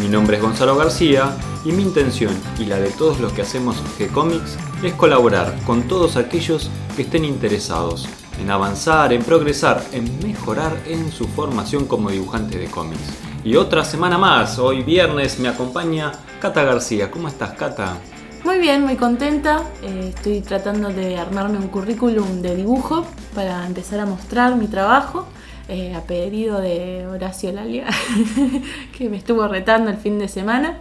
Mi nombre es Gonzalo García y mi intención y la de todos los que hacemos G-Comics es colaborar con todos aquellos que estén interesados en avanzar, en progresar, en mejorar en su formación como dibujante de cómics. Y otra semana más, hoy viernes me acompaña Cata García. ¿Cómo estás, Cata? Muy bien, muy contenta. Eh, estoy tratando de armarme un currículum de dibujo para empezar a mostrar mi trabajo. Eh, a pedido de Horacio Lalia, que me estuvo retando el fin de semana.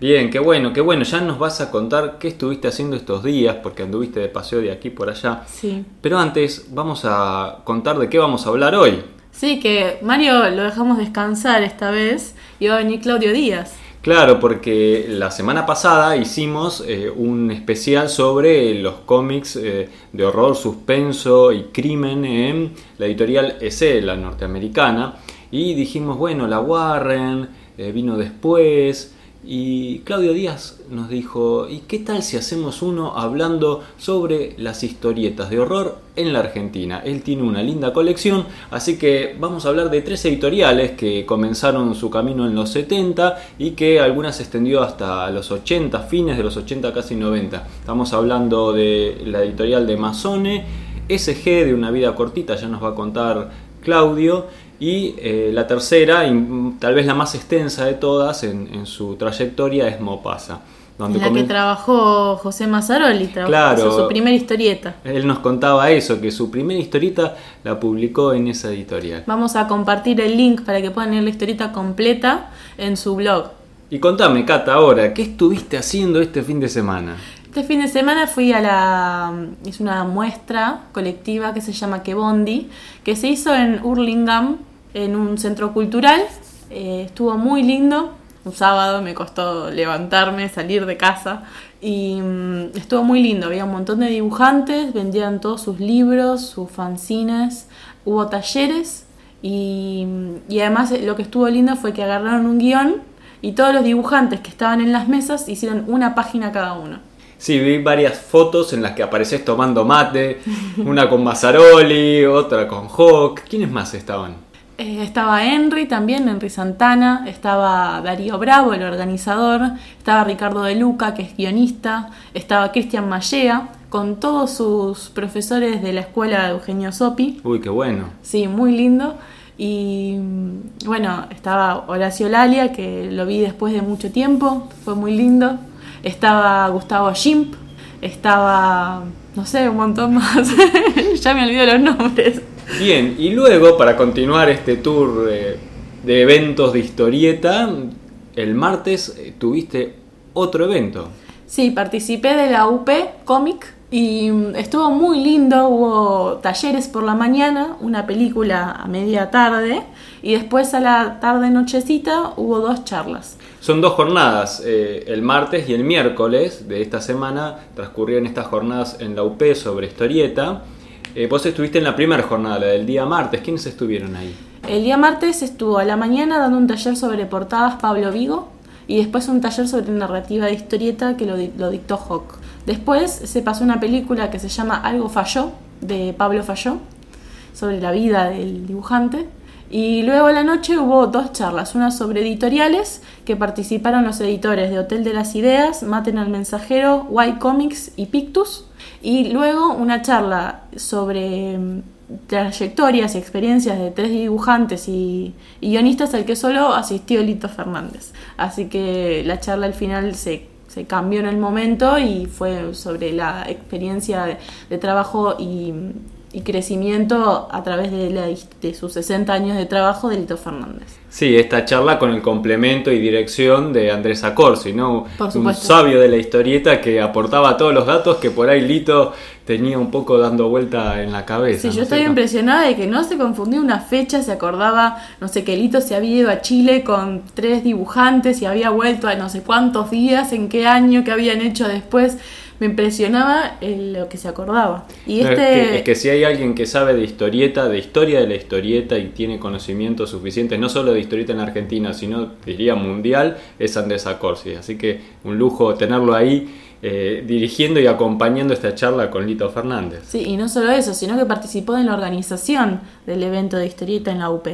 Bien, qué bueno, qué bueno. Ya nos vas a contar qué estuviste haciendo estos días, porque anduviste de paseo de aquí por allá. Sí. Pero antes vamos a contar de qué vamos a hablar hoy. Sí, que Mario lo dejamos descansar esta vez y va a venir Claudio Díaz. Claro, porque la semana pasada hicimos eh, un especial sobre los cómics eh, de horror, suspenso y crimen en la editorial EC, la norteamericana, y dijimos, bueno, la Warren eh, vino después, y Claudio Díaz nos dijo, ¿y qué tal si hacemos uno hablando sobre las historietas de horror en la Argentina? Él tiene una linda colección, así que vamos a hablar de tres editoriales que comenzaron su camino en los 70 y que algunas se extendió hasta los 80, fines de los 80, casi 90. Estamos hablando de la editorial de Masone, SG de una vida cortita, ya nos va a contar Claudio, y eh, la tercera, y tal vez la más extensa de todas en, su trayectoria, es Mopasa. Donde en la que trabajó José Mazzaroli, claro, su primera historieta. Él nos contaba eso, que su primera historieta la publicó en esa editorial. Vamos a compartir el link para que puedan leer la historieta completa en su blog. Y contame, Cata, ahora, ¿qué estuviste haciendo este fin de semana? Este fin de semana fui a la. es una muestra colectiva que se llama Kebondi, que se hizo en Hurlingham, en un centro cultural. Eh, estuvo muy lindo. Un sábado me costó levantarme, salir de casa. Y mm, estuvo muy lindo. Había un montón de dibujantes, vendían todos sus libros, sus fanzines. Hubo talleres. Y, y además lo que estuvo lindo fue que agarraron un guion y todos los dibujantes que estaban en las mesas hicieron una página cada uno. Sí, vi varias fotos en las que apareces tomando mate, una con Mazzaroli, otra con Hawk. ¿Quiénes más estaban? Eh, estaba Henry también, Henry Santana, estaba Darío Bravo, el organizador, estaba Ricardo De Luca, que es guionista, estaba Cristian Mallea, con todos sus profesores de la escuela de Eugenio Sopi. Uy, qué bueno. Sí, muy lindo. Y bueno, estaba Horacio Lalia, que lo vi después de mucho tiempo, fue muy lindo. Estaba Gustavo Schimp, estaba, no sé, un montón más. ya me olvido los nombres. Bien, y luego para continuar este tour de, eventos de historieta, el martes eh, tuviste otro evento. Sí, participé de la UP Comic y mm, estuvo muy lindo, hubo talleres por la mañana, una película a media tarde y después a la tarde nochecita hubo dos charlas. Son dos jornadas, eh, el martes y el miércoles de esta semana transcurrieron estas jornadas en la UP sobre historieta eh, vos estuviste en la primera jornada, la del día martes. ¿Quiénes estuvieron ahí? El día martes estuvo a la mañana dando un taller sobre portadas Pablo Vigo y después un taller sobre narrativa de historieta que lo, dictó Hawk. Después se pasó una película que se llama Algo falló, de Pablo Falló, sobre la vida del dibujante. Y luego a la noche hubo dos charlas, una sobre editoriales, que participaron los editores de Hotel de las Ideas, Maten al Mensajero, Y Comics y Pictus, y luego una charla sobre mm, trayectorias y experiencias de tres dibujantes y, guionistas al que solo asistió Lito Fernández. Así que la charla al final se, cambió en el momento y fue sobre la experiencia de, trabajo y, y crecimiento a través de, la, de sus 60 años de trabajo de Lito Fernández. Sí, esta charla con el complemento y dirección de Andrés Acorsi, ¿no? Un sabio de la historieta que aportaba todos los datos que por ahí Lito tenía un poco dando vuelta en la cabeza. Sí, ¿no yo es estoy impresionada de que no se confundía una fecha, se acordaba, no sé, que Lito se había ido a Chile con tres dibujantes y había vuelto a no sé cuántos días, en qué año, qué habían hecho después. Me impresionaba lo que se acordaba. Y este... es, que, es que si hay alguien que sabe de historieta, de historia de la historieta y tiene conocimientos suficientes, no solo de historieta en Argentina, sino diría mundial, es Andrés Acorsi. Así que un lujo tenerlo ahí eh, dirigiendo y acompañando esta charla con Lito Fernández. Sí, y no solo eso, sino que participó en la organización del evento de historieta en la UP.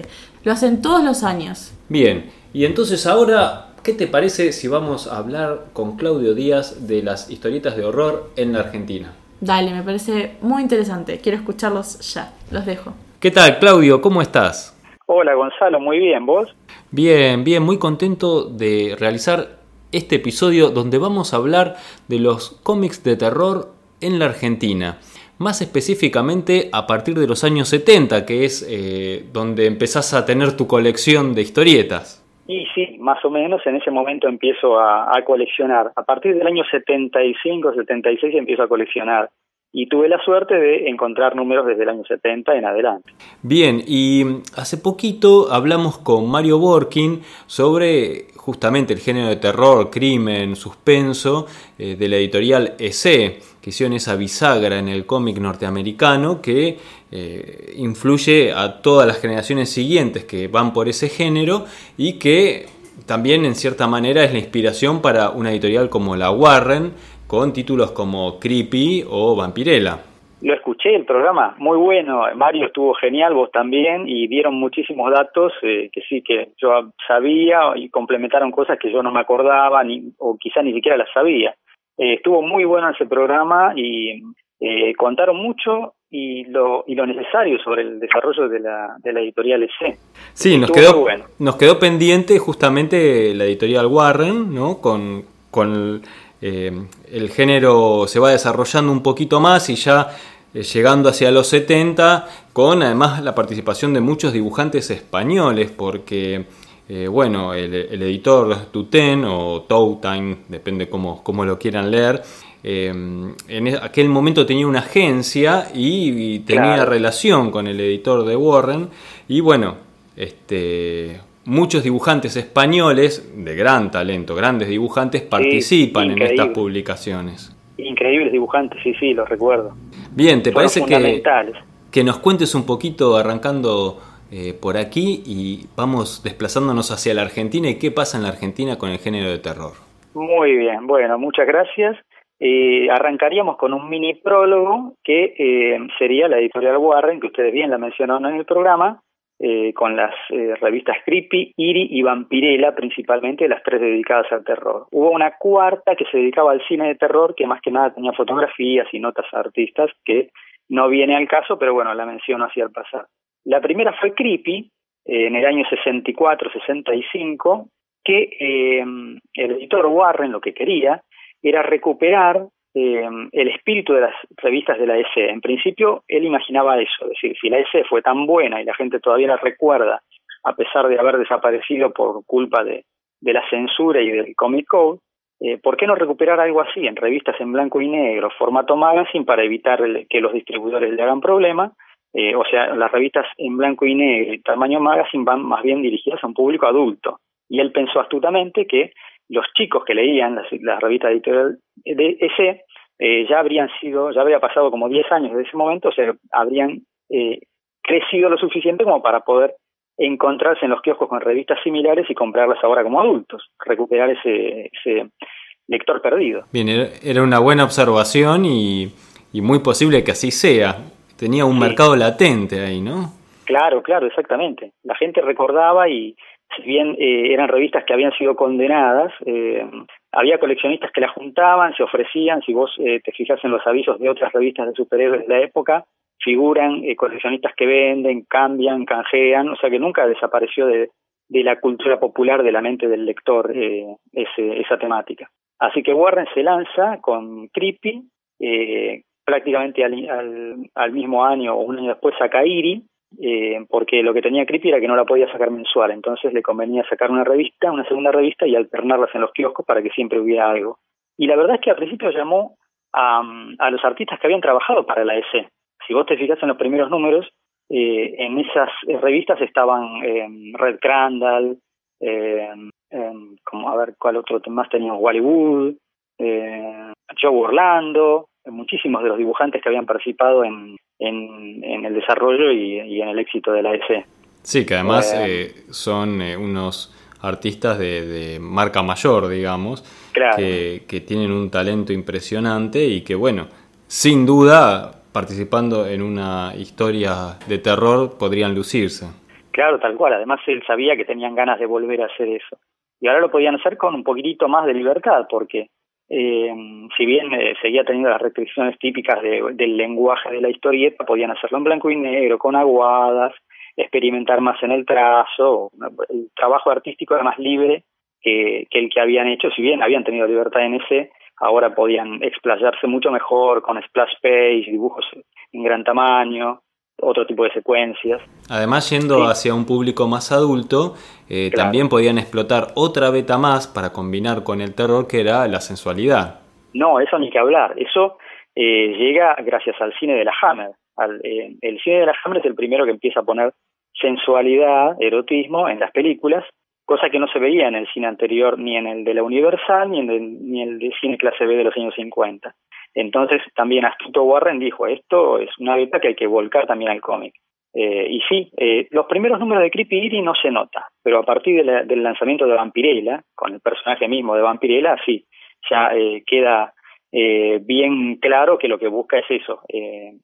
Lo hacen todos los años. Bien, y entonces ahora, ¿qué te parece si vamos a hablar con Claudio Díaz de las historietas de horror en la Argentina? Dale, me parece muy interesante. Quiero escucharlos ya. Los dejo. ¿Qué tal, Claudio? ¿Cómo estás? Hola Gonzalo, muy bien, ¿vos? Bien, bien, muy contento de realizar este episodio donde vamos a hablar de los cómics de terror en la Argentina. Más específicamente a partir de los años 70, que es eh, donde empezás a tener tu colección de historietas. Y sí, más o menos en ese momento empiezo a, a coleccionar. A partir del año 75, 76 empiezo a coleccionar. Y tuve la suerte de encontrar números desde el año 70 en adelante. Bien, y hace poquito hablamos con Mario Borkin sobre justamente el género de terror, crimen, suspenso eh, de la editorial EC, que hicieron esa bisagra en el cómic norteamericano que eh, influye a todas las generaciones siguientes que van por ese género y que también en cierta manera es la inspiración para una editorial como la Warren con títulos como Creepy o Vampirella. Lo escuché, el programa, muy bueno. Mario estuvo genial, vos también, y dieron muchísimos datos eh, que sí que yo sabía y complementaron cosas que yo no me acordaba ni, o quizá ni siquiera las sabía. Eh, estuvo muy bueno ese programa y eh, contaron mucho y lo, y lo necesario sobre el desarrollo de la, de la editorial EC. Sí, nos quedó, bueno. nos quedó pendiente justamente la editorial Warren, ¿no? Con, con eh, el género se va desarrollando un poquito más y ya eh, llegando hacia los 70, con además la participación de muchos dibujantes españoles, porque, eh, bueno, el, el editor Tuten o Toutime, depende cómo, cómo lo quieran leer, eh, en e- aquel momento tenía una agencia y, y tenía Claro. relación con el editor de Warren, y bueno, este, muchos dibujantes españoles de gran talento, grandes dibujantes, participan en estas publicaciones. Increíbles dibujantes, sí, sí, los recuerdo. Bien, ¿te parece que, que nos cuentes un poquito arrancando eh, por aquí y vamos desplazándonos hacia la Argentina y qué pasa en la Argentina con el género de terror? Muy bien, bueno, muchas gracias. Arrancaríamos con un mini prólogo que eh, sería la editorial Warren, que ustedes bien la mencionaron en el programa, eh, con las eh, revistas Creepy, Iri y Vampirella, principalmente las tres dedicadas al terror. Hubo una cuarta que se dedicaba al cine de terror, que más que nada tenía fotografías y notas a artistas, que no viene al caso, pero bueno, la menciono así al pasar. La primera fue Creepy, eh, en el año 64-65, que eh, el editor Warren lo que quería era recuperar eh, el espíritu de las revistas de la EC. En principio, él imaginaba eso, es decir, si la EC fue tan buena y la gente todavía la recuerda, a pesar de haber desaparecido por culpa de, de la censura y del Comic Code, eh, ¿por qué no recuperar algo así en revistas en blanco y negro, formato magazine, para evitar el- que los distribuidores le hagan problema? Eh, o sea, las revistas en blanco y negro tamaño magazine van más bien dirigidas a un público adulto. Y él pensó astutamente que los chicos que leían las, revistas editorial de ese eh, ya habrían sido, ya había pasado como 10 años desde ese momento, o sea, habrían eh, crecido lo suficiente como para poder encontrarse en los kioscos con revistas similares y comprarlas ahora como adultos, recuperar ese, ese lector perdido. Bien, era una buena observación y, y muy posible que así sea. Tenía un Sí. mercado latente ahí, ¿no? Claro, claro, exactamente. La gente recordaba y si bien eh, eran revistas que habían sido condenadas, eh, había coleccionistas que las juntaban, se ofrecían, si vos eh, te fijas en los avisos de otras revistas de superhéroes de la época, figuran eh, coleccionistas que venden, cambian, canjean, o sea que nunca desapareció de, de la cultura popular, de la mente del lector, eh, ese, esa temática. Así que Warren se lanza con Creepy, eh, prácticamente al, mismo año o un año después a Kairi, eh, porque lo que tenía Creepy era que no la podía sacar mensual, entonces le convenía sacar una revista, una segunda revista y alternarlas en los kioscos para que siempre hubiera algo. Y la verdad es que al principio llamó a, a los artistas que habían trabajado para la EC. Si vos te fijas en los primeros números, eh, en esas revistas estaban eh, Red Crandall, eh, como a ver cuál otro más teníamos, Hollywood, eh, Joe Orlando, muchísimos de los dibujantes que habían participado en, en, el desarrollo y, en el éxito de la EC. Sí, que además eh, son eh, unos artistas de, marca mayor, digamos, que, que, tienen un talento impresionante y que, bueno, sin duda, participando en una historia de terror, podrían lucirse. Claro, tal cual. Además, él sabía que tenían ganas de volver a hacer eso. Y ahora lo podían hacer con un poquitito más de libertad, porque eh, si bien eh, seguía teniendo las restricciones típicas del lenguaje de la historieta, podían hacerlo en blanco y negro, con aguadas, experimentar más en el trazo, el trabajo artístico era más libre que, el que habían hecho, si bien habían tenido libertad en ese, ahora podían explayarse mucho mejor con splash page, dibujos en gran tamaño, otro tipo de secuencias. Además, yendo hacia un público más adulto, eh, también podían explotar otra beta más para combinar con el terror que era la sensualidad. No, eso ni que hablar. Eso eh, llega gracias al cine de la Hammer. Eh, el cine de la Hammer es el primero que empieza a poner sensualidad, erotismo en las películas, cosa que no se veía en el cine anterior, ni en el de la Universal, ni en el, ni el de cine clase B de los años 50. Entonces también Astuto Warren dijo, esto es una beta que hay que volcar también al cómic. Eh, y sí, eh, los primeros números de Creepy Eerie no se nota, pero a partir del lanzamiento de Vampirella, con el personaje mismo de Vampirella, sí, ya eh, queda bien claro que lo que busca es eso,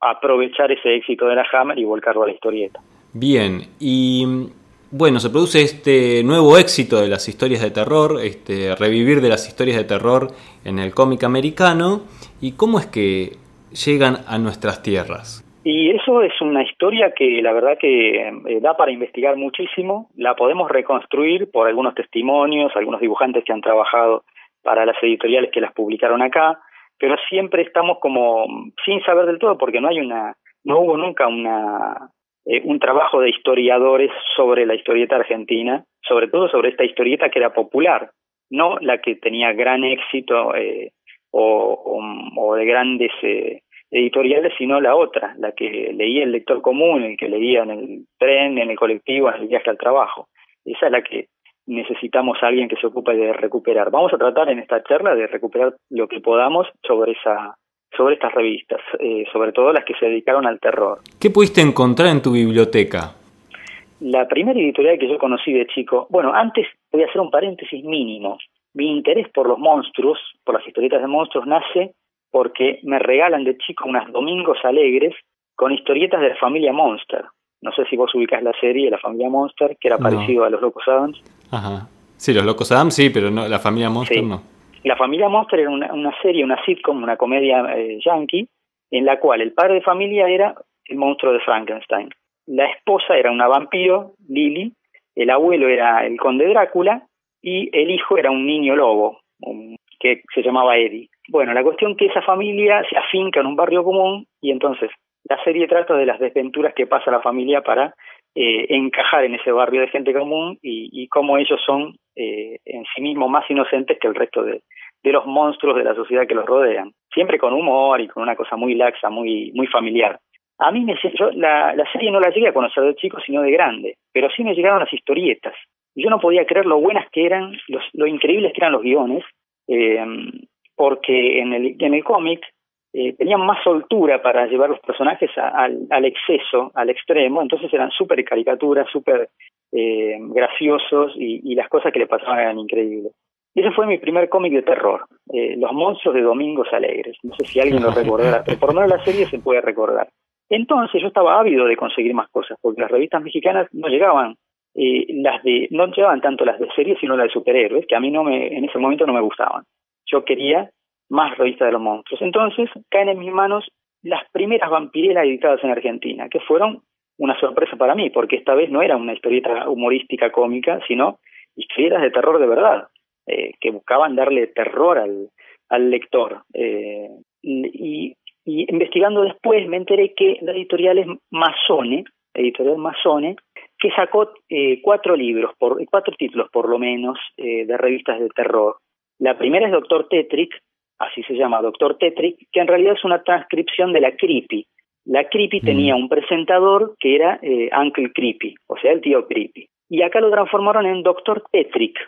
aprovechar ese éxito de la Hammer y volcarlo a la historieta. Bien, y bueno, se produce este nuevo éxito de las historias de terror, este revivir de las historias de terror en el cómic americano. ¿Y cómo es que llegan a nuestras tierras? Y eso es una historia que la verdad que eh, da para investigar muchísimo. La podemos reconstruir por algunos testimonios, algunos dibujantes que han trabajado para las editoriales que las publicaron acá, pero siempre estamos como sin saber del todo porque no hay una, no hubo nunca una eh, un trabajo de historiadores sobre la historieta argentina, sobre todo sobre esta historieta que era popular, no la que tenía gran éxito eh, o, de grandes eh, editoriales, sino la otra, la que leía el lector común, el que leía en el tren, en el colectivo, en el viaje al trabajo. Esa es la que necesitamos a alguien que se ocupe de recuperar. Vamos a tratar en esta charla de recuperar lo que podamos sobre esa sobre estas revistas, eh, sobre todo las que se dedicaron al terror. ¿Qué pudiste encontrar en tu biblioteca? La primera editorial que yo conocí de chico, bueno, antes voy a hacer un paréntesis mínimo. Mi interés por los monstruos, por las historietas de monstruos, nace porque me regalan de chico unas domingos alegres con historietas de la familia Monster. No sé si vos ubicás la serie La familia Monster, que era parecido a Los Locos Adams. Ajá. Sí, Los Locos Adams sí, pero no, la familia Monster no. La familia Monster era una, serie, una sitcom, una comedia eh, yankee, en la cual el padre de familia era el monstruo de Frankenstein. La esposa era una vampiro, Lily, el abuelo era el conde Drácula y el hijo era un niño lobo, que se llamaba Eddie. Bueno, la cuestión que esa familia se afinca en un barrio común y entonces la serie trata de las desventuras que pasa la familia para eh, encajar en ese barrio de gente común y, y cómo ellos son eh, en sí mismos más inocentes que el resto de, de los monstruos de la sociedad que los rodean. Siempre con humor y con una cosa muy laxa, muy, muy familiar. A mí me, yo la, la serie no la llegué a conocer de chico, sino de grande, pero sí me llegaron las historietas. Yo no podía creer lo buenas que eran, los, lo increíbles que eran los guiones, eh, porque en el, en el cómic eh, tenían más soltura para llevar los personajes al, exceso, al extremo, entonces eran súper caricaturas, súper eh, graciosos y, y, las cosas que le pasaban eran increíbles. Y ese fue mi primer cómic de terror, eh, Los monstruos de Domingos Alegres. No sé si alguien lo recordará, pero por lo menos la serie se puede recordar. Entonces yo estaba ávido de conseguir más cosas, porque las revistas mexicanas no llegaban, eh, las de, no llegaban tanto las de series, sino las de superhéroes, que a mí no me, en ese momento no me gustaban. Yo quería más revistas de los monstruos. Entonces caen en mis manos las primeras vampirelas editadas en Argentina, que fueron una sorpresa para mí, porque esta vez no era una historieta humorística cómica, sino historietas de terror de verdad. Eh, que buscaban darle terror al, al lector. Eh, y investigando después me enteré que la editorial es Masone, editorial Masone, que sacó eh, cuatro libros, por, cuatro títulos por lo menos, de revistas de terror. La primera es Doctor Tetrick, así se llama Doctor Tetrick, que en realidad es una transcripción de la Creepy. La Creepy mm. tenía un presentador que era eh, Uncle Creepy, o sea, el tío Creepy. Y acá lo transformaron en Doctor Tetrick,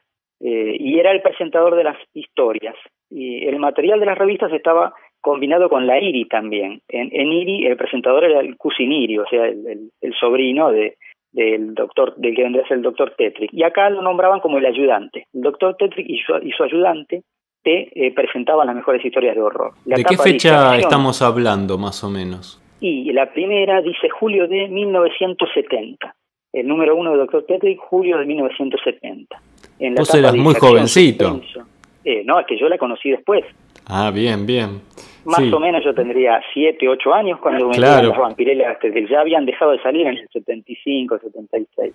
eh, y era el presentador de las historias. Y el material de las revistas estaba combinado con la IRI también. En, en IRI el presentador era el Cusiniri, o sea, el, sobrino de, del doctor, del que vendría a ser el doctor Tetrick. Y acá lo nombraban como el ayudante. El doctor Tetrick y su, y su ayudante te eh, presentaban las mejores historias de horror. ¿De qué fecha estamos hablando, más o menos? Y la primera dice julio de 1970. El número uno de Doctor Tetrick, julio de 1970. En la Vos eras muy jovencito. Eh, no, es que yo la conocí después. Ah, bien, bien. Más o menos yo tendría 7, 8 años cuando me claro. las vampirelas que ya habían dejado de salir en el 75, 76.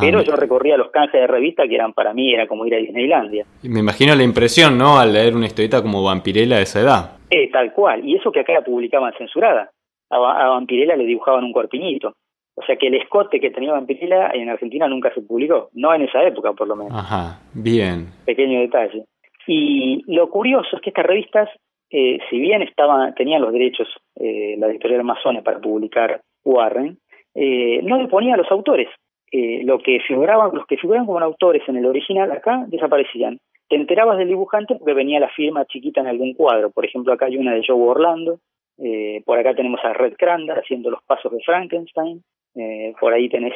Pero yo recorría los canjes de revista que eran para mí, era como ir a Disneylandia. Me imagino la impresión, ¿no? Al leer una historieta como Vampirela de esa edad. Eh, tal cual. Y eso que acá la publicaban censurada. A, a Vampirela le dibujaban un cuerpiñito. O sea que el escote que tenía Vampirella en Argentina nunca se publicó, no en esa época por lo menos. Ajá, bien. Pequeño detalle. Y lo curioso es que estas revistas, eh, si bien estaban, tenían los derechos eh, la editorial Amazonas para publicar Warren, eh, no le ponía a los autores. Eh, lo que figuraban, los que figuraban como autores en el original acá desaparecían. Te enterabas del dibujante porque venía la firma chiquita en algún cuadro. Por ejemplo, acá hay una de Joe Orlando, eh, por acá tenemos a Red Crandall haciendo los pasos de Frankenstein. Eh, por ahí tenés,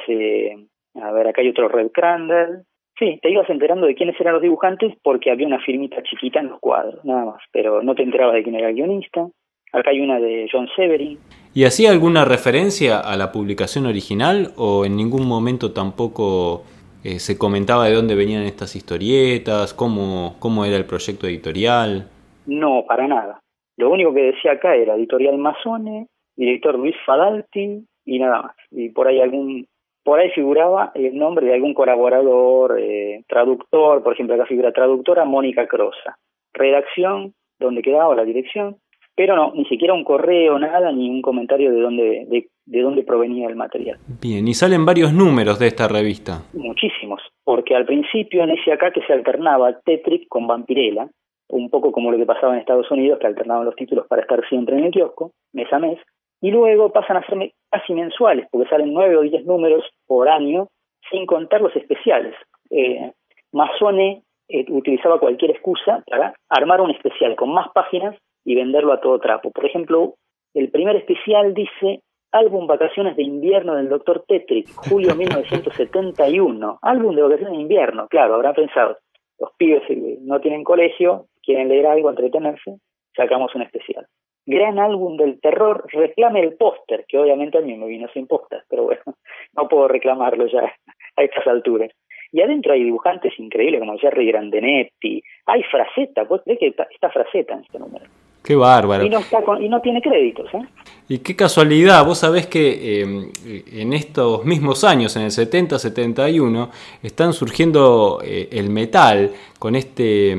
a ver, acá hay otro Red Crandall. Sí, te ibas enterando de quiénes eran los dibujantes porque había una firmita chiquita en los cuadros, nada más. Pero no te enterabas de quién era el guionista. Acá hay una de John Severin. ¿Y hacía alguna referencia a la publicación original o en ningún momento tampoco se comentaba de dónde venían estas historietas, cómo, cómo era el proyecto editorial? No, para nada. Lo único que decía acá era editorial Masone, director Luis Fadalti y nada más. Y por ahí algún por ahí figuraba el nombre de algún colaborador, eh, traductor, por ejemplo acá figura traductora Mónica Crosa. Redacción, donde quedaba la dirección, pero no, ni siquiera un correo, nada, ni un comentario de dónde, de, de dónde provenía el material. Bien, y salen varios números de esta revista. Muchísimos, porque al principio decía acá que se alternaba Tetrick con Vampirella, un poco como lo que pasaba en Estados Unidos, que alternaban los títulos para estar siempre en el kiosco, mes a mes, y luego pasan a ser casi mensuales, porque salen nueve o diez números por año, sin contar los especiales. Eh, Masone eh, utilizaba cualquier excusa para armar un especial con más páginas y venderlo a todo trapo. Por ejemplo, el primer especial dice Álbum Vacaciones de Invierno del Dr. Tetrick, julio 1971. Álbum de Vacaciones de Invierno, claro, habrá pensado. Los pibes eh, no tienen colegio, quieren leer algo, entretenerse, sacamos un especial. Gran álbum del terror, reclame el póster, que obviamente a mí me vino sin póster, pero bueno, no puedo reclamarlo ya a estas alturas. Y adentro hay dibujantes increíbles como Jerry Grandenetti, hay Fraceta, ¿puedes creer que está Fraceta en este número? Qué bárbaro. Y no, está y no tiene créditos. ¿eh? Y qué casualidad, vos sabés que eh, en estos mismos años, en el 70-71, están surgiendo eh, el metal con este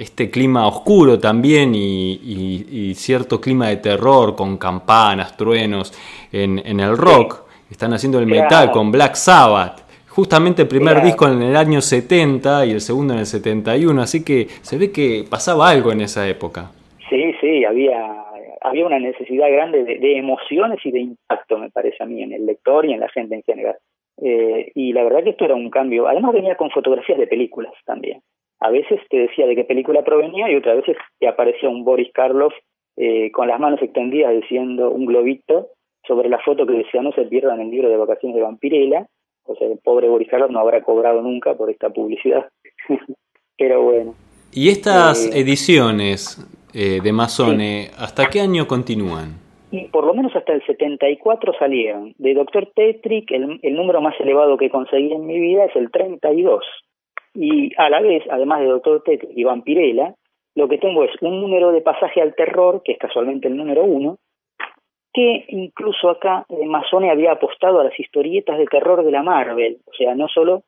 este clima oscuro también y, cierto clima de terror con campanas, truenos en, el rock. Están haciendo el metal con Black Sabbath. Justamente el primer disco en el año 70 y el segundo en el 71, así que se ve que pasaba algo en esa época. Sí, sí, había, había una necesidad grande de, emociones y de impacto, me parece a mí, en el lector y en la gente en general. Eh, y la verdad que esto era un cambio. Además venía con fotografías de películas también a veces te decía de qué película provenía y otras veces te aparecía un Boris Karloff eh, con las manos extendidas diciendo un globito sobre la foto que decía no se pierdan el libro de vacaciones de Vampirella. O sea, el pobre Boris Karloff no habrá cobrado nunca por esta publicidad. Pero bueno. ¿Y estas eh, ediciones eh, de Masone, hasta qué año continúan? Y por lo menos hasta el 74 salieron. De Doctor Tetrick, el, el número más elevado que conseguí en mi vida es el 32. Y a la vez, además de Doctor Ted y Vampirella, lo que tengo es un número de pasaje al terror, que es casualmente el número uno, que incluso acá eh, Masone había apostado a las historietas de terror de la Marvel. O sea, no solo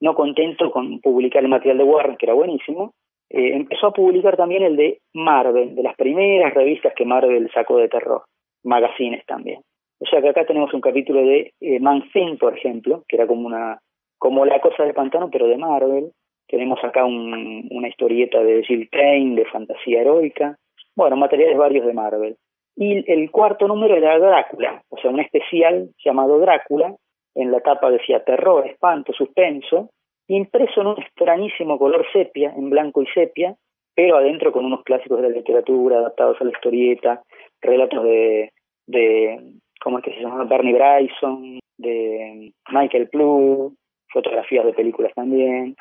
no contento con publicar el material de Warren, que era buenísimo, eh, empezó a publicar también el de Marvel, de las primeras revistas que Marvel sacó de terror, magazines también. O sea que acá tenemos un capítulo de eh, Man Thing, por ejemplo, que era como una como la cosa del pantano, pero de Marvel. Tenemos acá una historieta de Jill Kane, de fantasía heroica. Bueno, materiales varios de Marvel. Y el cuarto número era Drácula, o sea, un especial llamado Drácula. En la tapa decía terror, espanto, suspenso, impreso en un extrañísimo color sepia, en blanco y sepia, pero adentro con unos clásicos de la literatura adaptados a la historieta, relatos de, de ¿cómo es que se llama? Bernie Bryson, de Michael Plug, fotografías de películas también.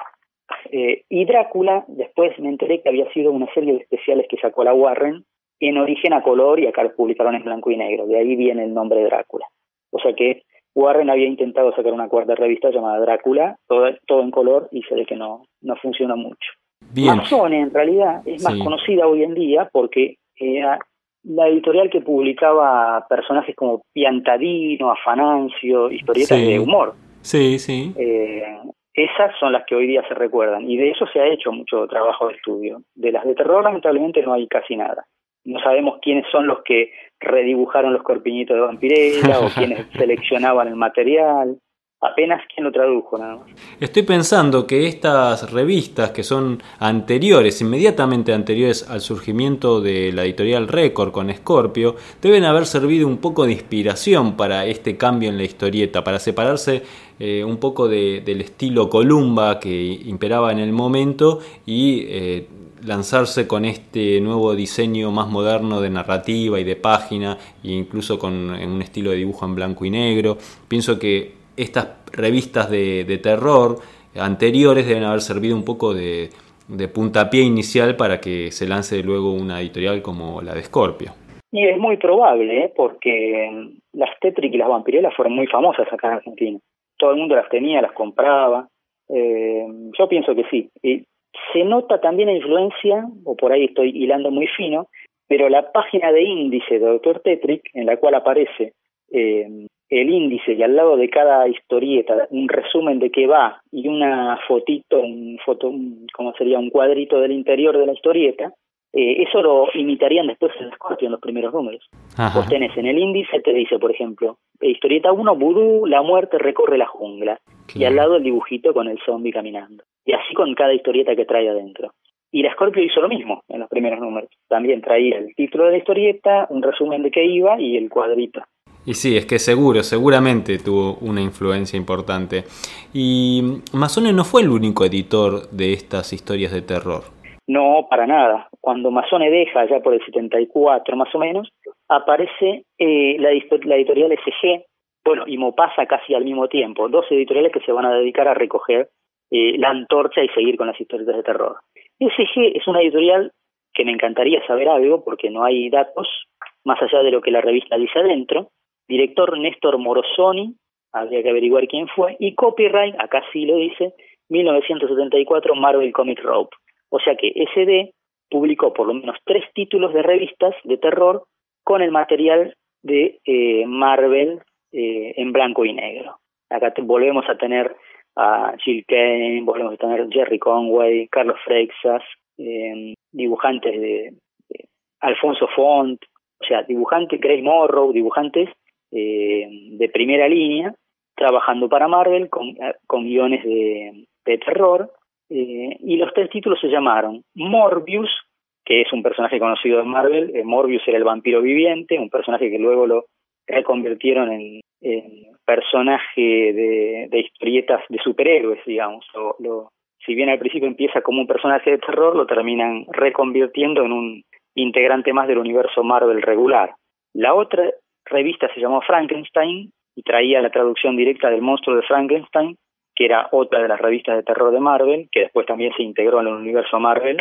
Eh, y Drácula, después me enteré que había sido una serie de especiales que sacó la Warren, en origen a color y acá lo publicaron en blanco y negro, de ahí viene el nombre de Drácula. O sea que Warren había intentado sacar una cuarta revista llamada Drácula, todo, todo en color, y se ve que no, no funciona mucho. Bien. en realidad es más conocida hoy en día porque era la editorial que publicaba personajes como Piantadino, Afanancio, historietas de humor. Sí, sí. Eh, esas son las que hoy día se recuerdan y de eso se ha hecho mucho trabajo de estudio. De las de terror lamentablemente no hay casi nada. No sabemos quiénes son los que redibujaron los corpiñitos de vampirella o quienes seleccionaban el material apenas quien lo tradujo nada más. Estoy pensando que estas revistas que son anteriores, inmediatamente anteriores al surgimiento de la editorial Record con Scorpio, deben haber servido un poco de inspiración para este cambio en la historieta, para separarse eh, un poco del estilo Columba que imperaba en el momento y eh, lanzarse con este nuevo diseño más moderno de narrativa y de página, e incluso con un estilo de dibujo en blanco y negro. Pienso que estas revistas de, terror anteriores deben haber servido un poco de, puntapié inicial para que se lance luego una editorial como la de Scorpio. Y es muy probable, ¿eh? porque las Tetric y las Vampirelas fueron muy famosas acá en Argentina. Todo el mundo las tenía, las compraba. Eh, yo pienso que sí. Se nota también la influencia, o por ahí estoy hilando muy fino, pero la página de índice de Dr. Tetrick, en la cual aparece eh, el índice y al lado de cada historieta un resumen de qué va y una fotito, un foto, como sería un cuadrito del interior de la historieta, eh, eso lo imitarían después en Scorpio en los primeros números. Vos tenés en el índice, te dice, por ejemplo, historieta 1, Vudú, la muerte recorre la jungla. Y al lado el dibujito con el zombie caminando. Y así con cada historieta que trae adentro. Y la Scorpio hizo lo mismo en los primeros números. También traía el título de la historieta, un resumen de qué iba y el cuadrito. Y sí, es que seguro, seguramente tuvo una influencia importante. Y Masone no fue el único editor de estas historias de terror. No, para nada. Cuando Masone deja, ya por el 74 más o menos, aparece eh, la, editorial SG, bueno, y Mopasa casi al mismo tiempo, dos editoriales que se van a dedicar a recoger eh, la antorcha y seguir con las historias de terror. SG es una editorial que me encantaría saber algo porque no hay datos más allá de lo que la revista dice adentro, director Néstor Morosoni, habría que averiguar quién fue, y copyright, acá sí lo dice, 1974 Marvel Comic Rope. O sea que SD publicó por lo menos tres títulos de revistas de terror con el material de eh, Marvel eh, en blanco y negro. Acá volvemos a tener a Jill Kane, volvemos a tener Jerry Conway, Carlos Freixas, eh, dibujantes de, de, Alfonso Font, o sea, dibujantes, Grace Morrow, dibujantes eh, de primera línea, trabajando para Marvel con, eh, con guiones de, terror. Eh, y los tres títulos se llamaron Morbius, que es un personaje conocido de Marvel. Morbius era el vampiro viviente, un personaje que luego lo reconvirtieron en, personaje de, de, historietas de superhéroes, digamos. Lo, si bien al principio empieza como un personaje de terror, lo terminan reconvirtiendo en un integrante más del universo Marvel regular. La otra revista se llamó Frankenstein y traía la traducción directa del monstruo de Frankenstein, que era otra de las revistas de terror de Marvel, que después también se integró en el universo Marvel.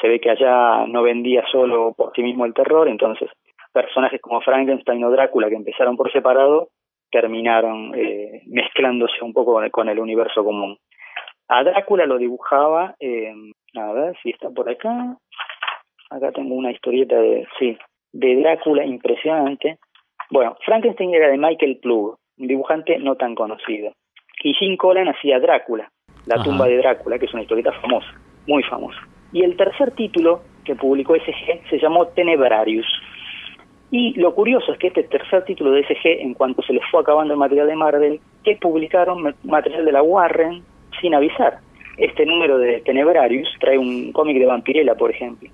Se ve que allá no vendía solo por sí mismo el terror, entonces personajes como Frankenstein o Drácula, que empezaron por separado, terminaron eh, mezclándose un poco con el universo común. A Drácula lo dibujaba, eh, a ver si está por acá. Acá tengo una historieta de, sí, de Drácula impresionante. Bueno, Frankenstein era de Michael Plug, un dibujante no tan conocido. Y Jim Collan hacía Drácula, la tumba de Drácula, que es una historieta famosa, muy famosa. Y el tercer título que publicó SG se llamó Tenebrarius. Y lo curioso es que este tercer título de SG, en cuanto se les fue acabando el material de Marvel, que publicaron material de la Warren sin avisar. Este número de Tenebrarius trae un cómic de Vampirella, por ejemplo.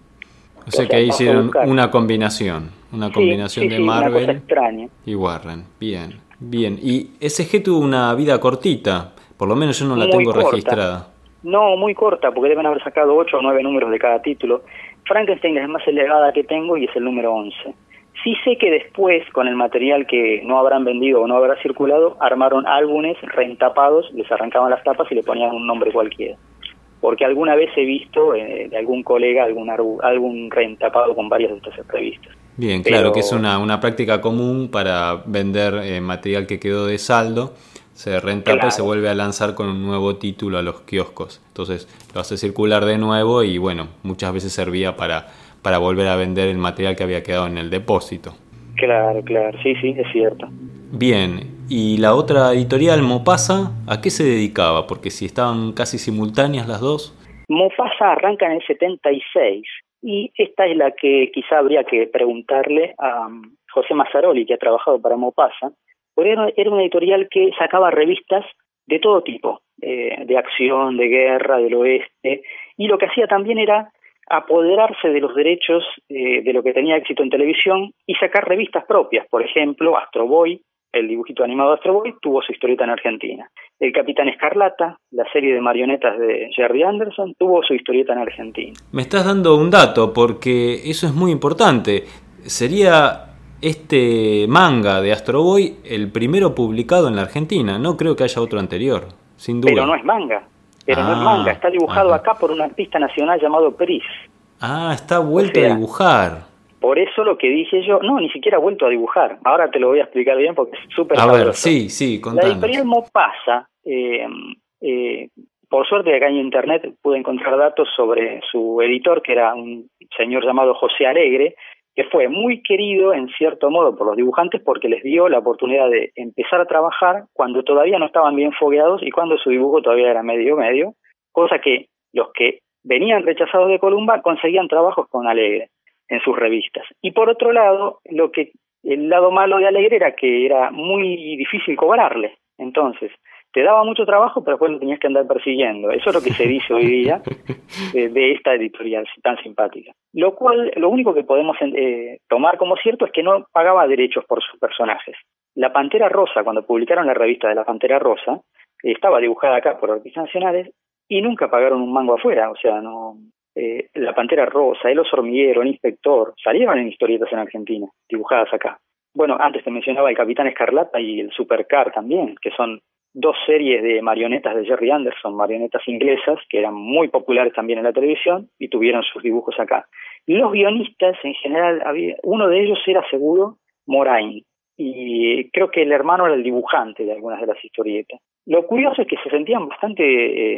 O sea, que ahí hicieron una combinación, una combinación de Marvel y Warren. Bien, bien. Y SG tuvo una vida cortita, por lo menos yo no la tengo registrada. No, muy corta, porque deben haber sacado 8 o 9 números de cada título. Frankenstein es más elevada que tengo y es el número 11. Sí sé que después, con el material que no habrán vendido o no habrá circulado, armaron álbumes rentapados, les arrancaban las tapas y le ponían un nombre cualquiera. Porque alguna vez he visto eh, de algún colega algún álbum reentapado con varias de estas revistas. Bien, claro, que es una, una práctica común para vender eh, material que quedó de saldo se rentapa y se vuelve a lanzar con un nuevo título a los kioscos. Entonces lo hace circular de nuevo y bueno, muchas veces servía para, para volver a vender el material que había quedado en el depósito. Claro, claro, sí, sí, es cierto. Bien, y la otra editorial, Mopasa, ¿a qué se dedicaba? Porque si estaban casi simultáneas las dos. Mopasa arranca en el 76 y esta es la que quizá habría que preguntarle a um, José Mazzaroli, que ha trabajado para Mopasa, era, era una editorial que sacaba revistas de todo tipo, eh, de acción, de guerra, del oeste, y lo que hacía también era apoderarse de los derechos eh, de lo que tenía éxito en televisión y sacar revistas propias. Por ejemplo, Astro Boy, el dibujito animado Astro Boy, tuvo su historieta en Argentina. El Capitán Escarlata, la serie de marionetas de Jerry Anderson, tuvo su historieta en Argentina. Me estás dando un dato porque eso es muy importante. Sería este manga de Astro Boy el primero publicado en la Argentina. No creo que haya otro anterior, sin duda. Pero no es manga. Pero no es ah, manga. Está dibujado acá por un artista nacional llamado Pris. Ah, está vuelto a dibujar. Por eso lo que dije yo, no, ni siquiera ha vuelto a dibujar. Ahora te lo voy a explicar bien porque es súper A ver, sí, sí, contanos. La editorial Mopasa, eh, eh, por suerte acá en internet pude encontrar datos sobre su editor, que era un señor llamado José Alegre, que fue muy querido en cierto modo por los dibujantes porque les dio la oportunidad de empezar a trabajar cuando todavía no estaban bien fogueados y cuando su dibujo todavía era medio medio, cosa que los que venían rechazados de Columba conseguían trabajos con Alegre en sus revistas. Y por otro lado, lo que el lado malo de Alegre era que era muy difícil cobrarle. Entonces, te daba mucho trabajo, pero después lo tenías que andar persiguiendo. Eso es lo que se dice hoy día de, esta editorial tan simpática. Lo cual, lo único que podemos eh, tomar como cierto es que no pagaba derechos por sus personajes. La Pantera Rosa, cuando publicaron la revista de la Pantera Rosa, estaba dibujada acá por artistas nacionales y nunca pagaron un mango afuera. O sea, no. Eh, la Pantera Rosa, El Oso Hormiguero, El Inspector, salieron en historietas en Argentina, dibujadas acá. Bueno, antes te mencionaba el Capitán Escarlata y el Supercar también, que son dos series de marionetas de Jerry Anderson, marionetas inglesas, que eran muy populares también en la televisión y tuvieron sus dibujos acá. Los guionistas, en general, había, uno de ellos era seguro Moraine, y creo que el hermano era el dibujante de algunas de las historietas. Lo curioso es que se sentían bastante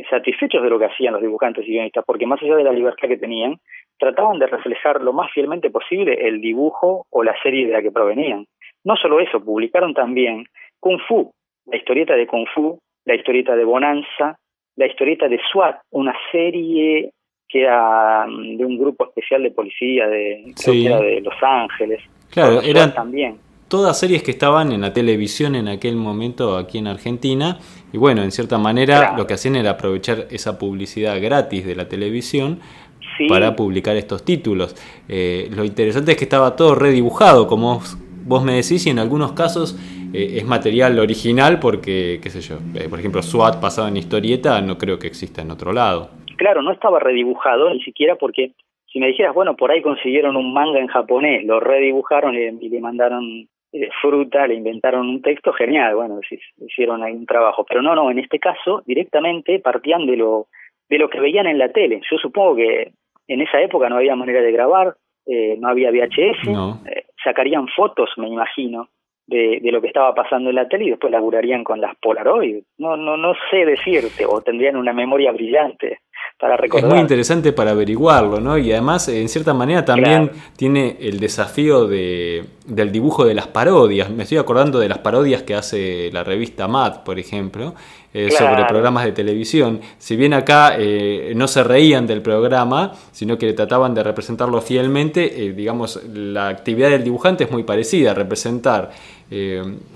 eh, satisfechos de lo que hacían los dibujantes y guionistas, porque más allá de la libertad que tenían, trataban de reflejar lo más fielmente posible el dibujo o la serie de la que provenían. No solo eso, publicaron también Kung Fu, la historieta de Kung Fu, la historieta de Bonanza, la historieta de SWAT, una serie que era mm, de un grupo especial de policía de, de Los Ángeles. Claro, eran también. Todas series que estaban en la televisión en aquel momento aquí en Argentina. Y bueno, en cierta manera lo que hacían era aprovechar esa publicidad gratis de la televisión para publicar estos títulos. Eh, lo interesante es que estaba todo redibujado, como vos me decís, y en algunos casos eh, es material original porque, qué sé yo, eh, por ejemplo, SWAT pasado en historieta no creo que exista en otro lado. Claro, no estaba redibujado ni siquiera porque si me dijeras, bueno, por ahí consiguieron un manga en japonés, lo redibujaron y, le mandaron fruta, le inventaron un texto, genial, bueno, si, hicieron algún trabajo. Pero no, no, en este caso directamente partían de lo, de lo que veían en la tele. Yo supongo que en esa época no había manera de grabar, no había VHS, sacarían fotos, me imagino, de, de, lo que estaba pasando en la tele y después laburarían con las Polaroid. No, no, no sé decirte, o tendrían una memoria brillante para recordar. Es muy interesante para averiguarlo, ¿no? Y además, en cierta manera, también tiene el desafío de, del dibujo de las parodias. Me estoy acordando de las parodias que hace la revista Mad, por ejemplo, eh, sobre programas de televisión. Si bien acá eh, no se reían del programa, sino que trataban de representarlo fielmente, eh, digamos, la actividad del dibujante es muy parecida, representar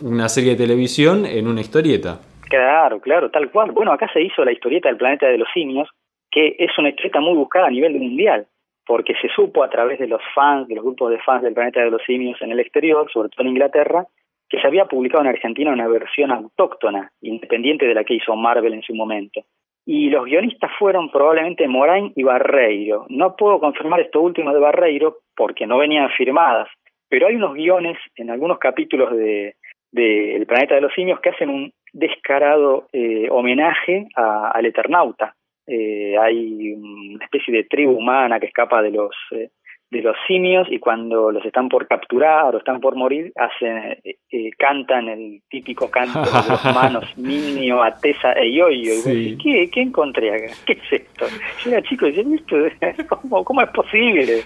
una serie de televisión en una historieta. Claro, claro, tal cual. Bueno, acá se hizo la historieta del planeta de los simios, que es una historieta muy buscada a nivel mundial, porque se supo a través de los fans, de los grupos de fans del planeta de los simios en el exterior, sobre todo en Inglaterra, que se había publicado en Argentina una versión autóctona, independiente de la que hizo Marvel en su momento. Y los guionistas fueron probablemente Morain y Barreiro. No puedo confirmar esto último de Barreiro porque no venían firmadas, pero hay unos guiones en algunos capítulos de, El planeta de los simios que hacen un descarado eh, homenaje al Eternauta. Eh, hay una especie de tribu humana que escapa de los eh, de los simios y cuando los están por capturar o están por morir hacen eh, eh, cantan el típico canto de los manos Minio, Atesa e Yoyo y ¿qué, ¿qué encontré acá? ¿qué es esto? yo era chico y decía ¿cómo, ¿cómo es posible?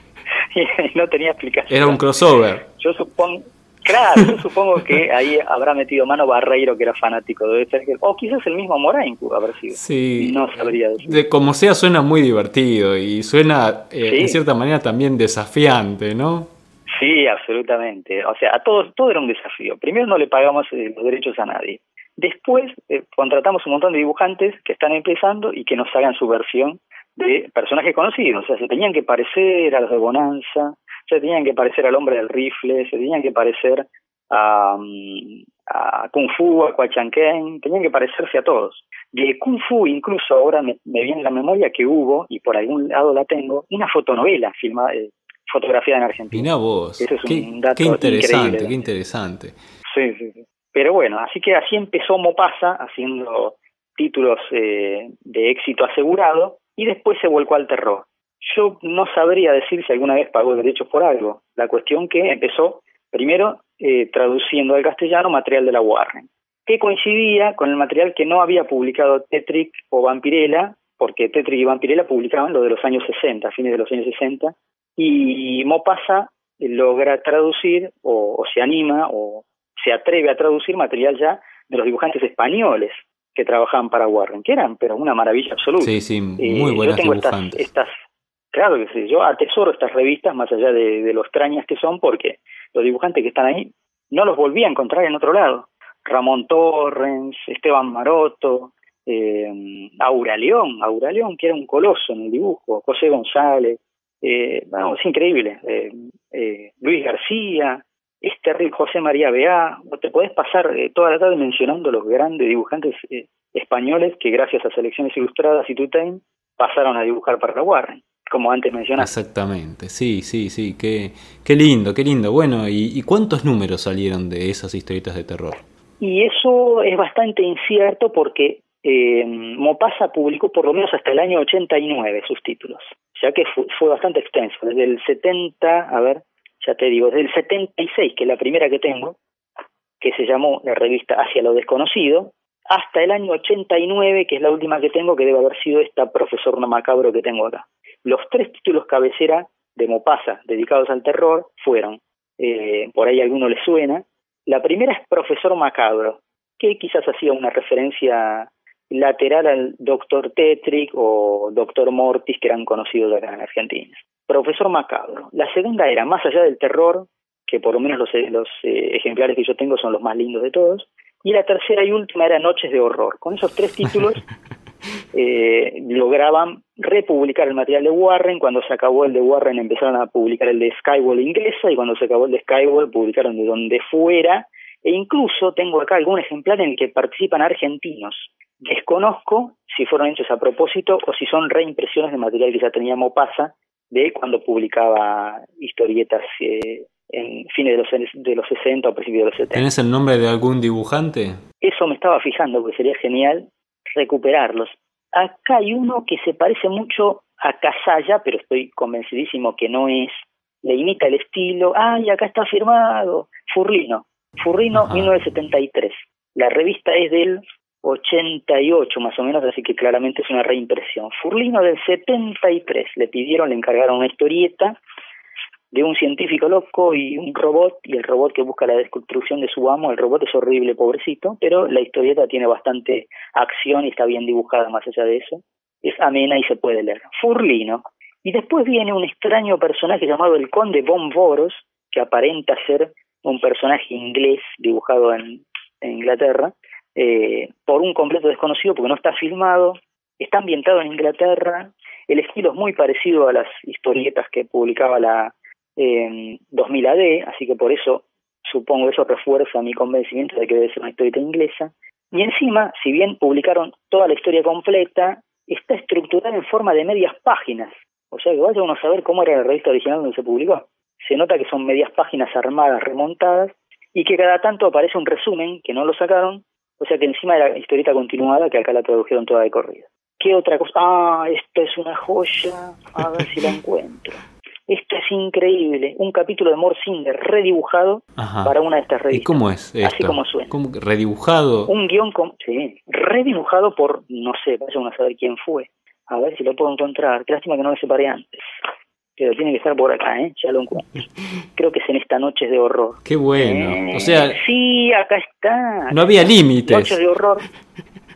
y no tenía explicación era un crossover yo supongo Claro, yo supongo que ahí habrá metido mano Barreiro, que era fanático de o quizás el mismo Morain haber sido. Sí. No sabría decir. De, como sea, suena muy divertido y suena, eh, en cierta manera, también desafiante, ¿no? Sí, absolutamente. O sea, a todos, todo era un desafío. Primero no le pagamos eh, los derechos a nadie. Después eh, contratamos un montón de dibujantes que están empezando y que nos hagan su versión de personajes conocidos. O sea, se tenían que parecer a los de Bonanza, se tenían que parecer al hombre del rifle, se tenían que parecer a, mm, a Kung Fu, a Ken, tenían que parecerse a todos. De Kung Fu incluso ahora me, viene la memoria que hubo, y por algún lado la tengo, una fotonovela filmada, eh, fotografiada en Argentina. Mira vos, es qué, un dato qué interesante, qué interesante. Sí, sí, sí. Pero bueno, así que así empezó Mopasa haciendo títulos eh, de éxito asegurado y después se volcó al terror. Yo no sabría decir si alguna vez pagó derechos por algo. La cuestión que empezó primero eh, traduciendo al castellano material de la Warren, que coincidía con el material que no había publicado Tetrick o Vampirella, porque Tetrick y Vampirella publicaban lo de los años 60, fines de los años 60, y Mopasa logra traducir o, se anima o se atreve a traducir material ya de los dibujantes españoles que trabajaban para Warren, que eran pero una maravilla absoluta. Sí, sí, muy eh, buenas dibujantes. estas Claro que sí, yo atesoro estas revistas más allá de, de lo extrañas que son porque los dibujantes que están ahí no los volví a encontrar en otro lado. Ramón Torrens, Esteban Maroto, eh, Aura León, Aura León que era un coloso en el dibujo, José González, eh, es increíble, eh, eh, Luis García, este José María Bea, te podés pasar eh, toda la tarde mencionando los grandes dibujantes españoles que gracias a Selecciones Ilustradas y Tutain pasaron a dibujar para la Warren como antes mencionaste. Exactamente, sí, sí, sí, qué, qué lindo, qué lindo. Bueno, ¿y, cuántos números salieron de esas historietas de terror? Y eso es bastante incierto porque eh, Mopasa publicó por lo menos hasta el año 89 sus títulos, ya que fue, bastante extenso, desde el 70, a ver, ya te digo, desde el 76, que es la primera que tengo, que se llamó la revista Hacia lo Desconocido, hasta el año 89, que es la última que tengo, que debe haber sido esta Profesor Macabro que tengo acá. Los tres títulos cabecera de Mopasa dedicados al terror fueron, eh, por ahí a alguno le suena, la primera es Profesor Macabro, que quizás hacía una referencia lateral al Doctor Tetrick o Doctor Mortis, que eran conocidos acá en Argentina. Profesor Macabro. La segunda era Más allá del terror, que por lo menos los, los eh, ejemplares que yo tengo son los más lindos de todos. Y la tercera y última era Noches de Horror. Con esos tres títulos eh, lograban republicar el material de Warren. Cuando se acabó el de Warren empezaron a publicar el de Skywall inglesa y cuando se acabó el de Skywall publicaron de donde fuera. E incluso tengo acá algún ejemplar en el que participan argentinos. Desconozco si fueron hechos a propósito o si son reimpresiones de material que ya tenía Mopasa de cuando publicaba historietas eh, en fines de los, de los 60 o principios de los 70. ¿Tenés el nombre de algún dibujante? Eso me estaba fijando, porque sería genial recuperarlos. Acá hay uno que se parece mucho a Casalla, pero estoy convencidísimo que no es. Le imita el estilo. ¡Ay, acá está firmado! Furrino. Furrino, 1973. La revista es del 88 más o menos, así que claramente es una reimpresión. Furlino del 73 le pidieron, le encargaron una historieta de un científico loco y un robot, y el robot que busca la destrucción de su amo, el robot es horrible, pobrecito, pero la historieta tiene bastante acción y está bien dibujada más allá de eso. Es amena y se puede leer. Furlino. Y después viene un extraño personaje llamado el Conde Von Boros, que aparenta ser un personaje inglés dibujado en Inglaterra, eh, por un completo desconocido porque no está filmado, está ambientado en Inglaterra, el estilo es muy parecido a las historietas que publicaba la 2000 AD, así que por eso supongo eso refuerza mi convencimiento de que debe ser una historieta inglesa. Y encima, si bien publicaron toda la historia completa, está estructurada en forma de medias páginas. O sea que vaya uno a saber cómo era la revista original donde se publicó. Se nota que son medias páginas armadas, remontadas, y que cada tanto aparece un resumen, que no lo sacaron, o sea que encima de la historieta continuada, que acá la tradujeron toda de corrida. ¿Qué otra cosa? Ah, esto es una joya. A ver si la encuentro. Esto es increíble. Un capítulo de Morsinger redibujado para una de estas revistas. ¿Y cómo es esto? Así como suena. ¿Redibujado? Un guion, con, sí, redibujado por, no sé, vaya uno a saber quién fue. A ver si lo puedo encontrar. Qué lástima que no me separé antes pero tiene que estar por acá, ¿eh? Ya lo encuentro. Creo que es en esta Noche de Horror. Qué bueno. o sea... Sí, acá está. no había límites. Noche de Horror.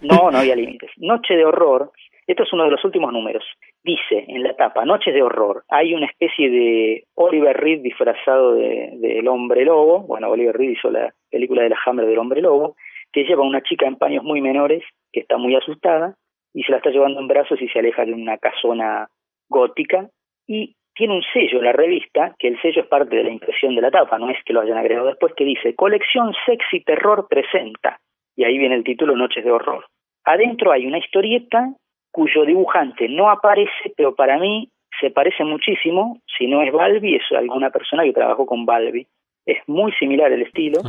No, no había límites. Noche de Horror. Esto es uno de los últimos números. Dice en la tapa, Noche de Horror. Hay una especie de Oliver Reed disfrazado del de, hombre lobo. Bueno, Oliver Reed hizo la película de la Hammer del hombre lobo. Que lleva a una chica en paños muy menores que está muy asustada y se la está llevando en brazos y se aleja de una casona gótica y tiene un sello la revista, que el sello es parte de la impresión de la tapa, no es que lo hayan agregado después, que dice Colección Sexy Terror presenta. Y ahí viene el título Noches de Horror. Adentro hay una historieta cuyo dibujante no aparece, pero para mí se parece muchísimo. Si no es Balbi, es alguna persona que trabajó con Balbi. Es muy similar el estilo.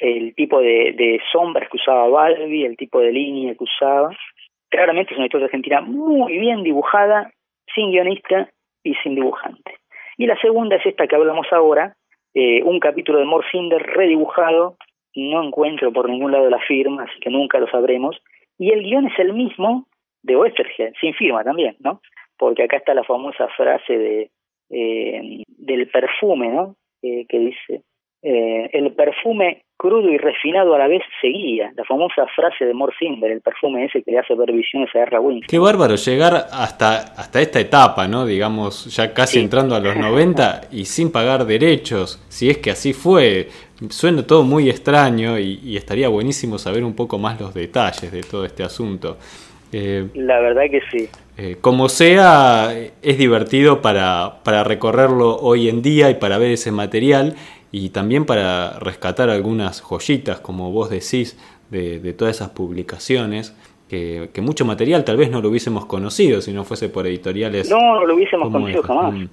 El tipo de, de sombras que usaba Balbi, el tipo de línea que usaba. Claramente es una historia argentina muy bien dibujada, sin guionista y sin dibujante. Y la segunda es esta que hablamos ahora, eh, un capítulo de Morcinder redibujado, no encuentro por ningún lado la firma, así que nunca lo sabremos, y el guion es el mismo de Westergel, sin firma también, ¿no? Porque acá está la famosa frase de eh, del perfume, ¿no? Eh, que dice, el perfume crudo y refinado a la vez seguía, la famosa frase de Morcinder, el perfume ese que le hace ver visiones a R. Winston. Qué bárbaro llegar hasta, hasta esta etapa, ¿no? Digamos, ya casi entrando a los 90 y sin pagar derechos, si es que así fue. Suena todo muy extraño y, estaría buenísimo saber un poco más los detalles de todo este asunto. Eh, la verdad que sí. Eh, como sea, es divertido para, para recorrerlo hoy en día y para ver ese material y también para rescatar algunas joyitas, como vos decís, de, todas esas publicaciones. Que, mucho material tal vez no lo hubiésemos conocido si no fuese por editoriales. No, no lo hubiésemos conocido jamás. Mm.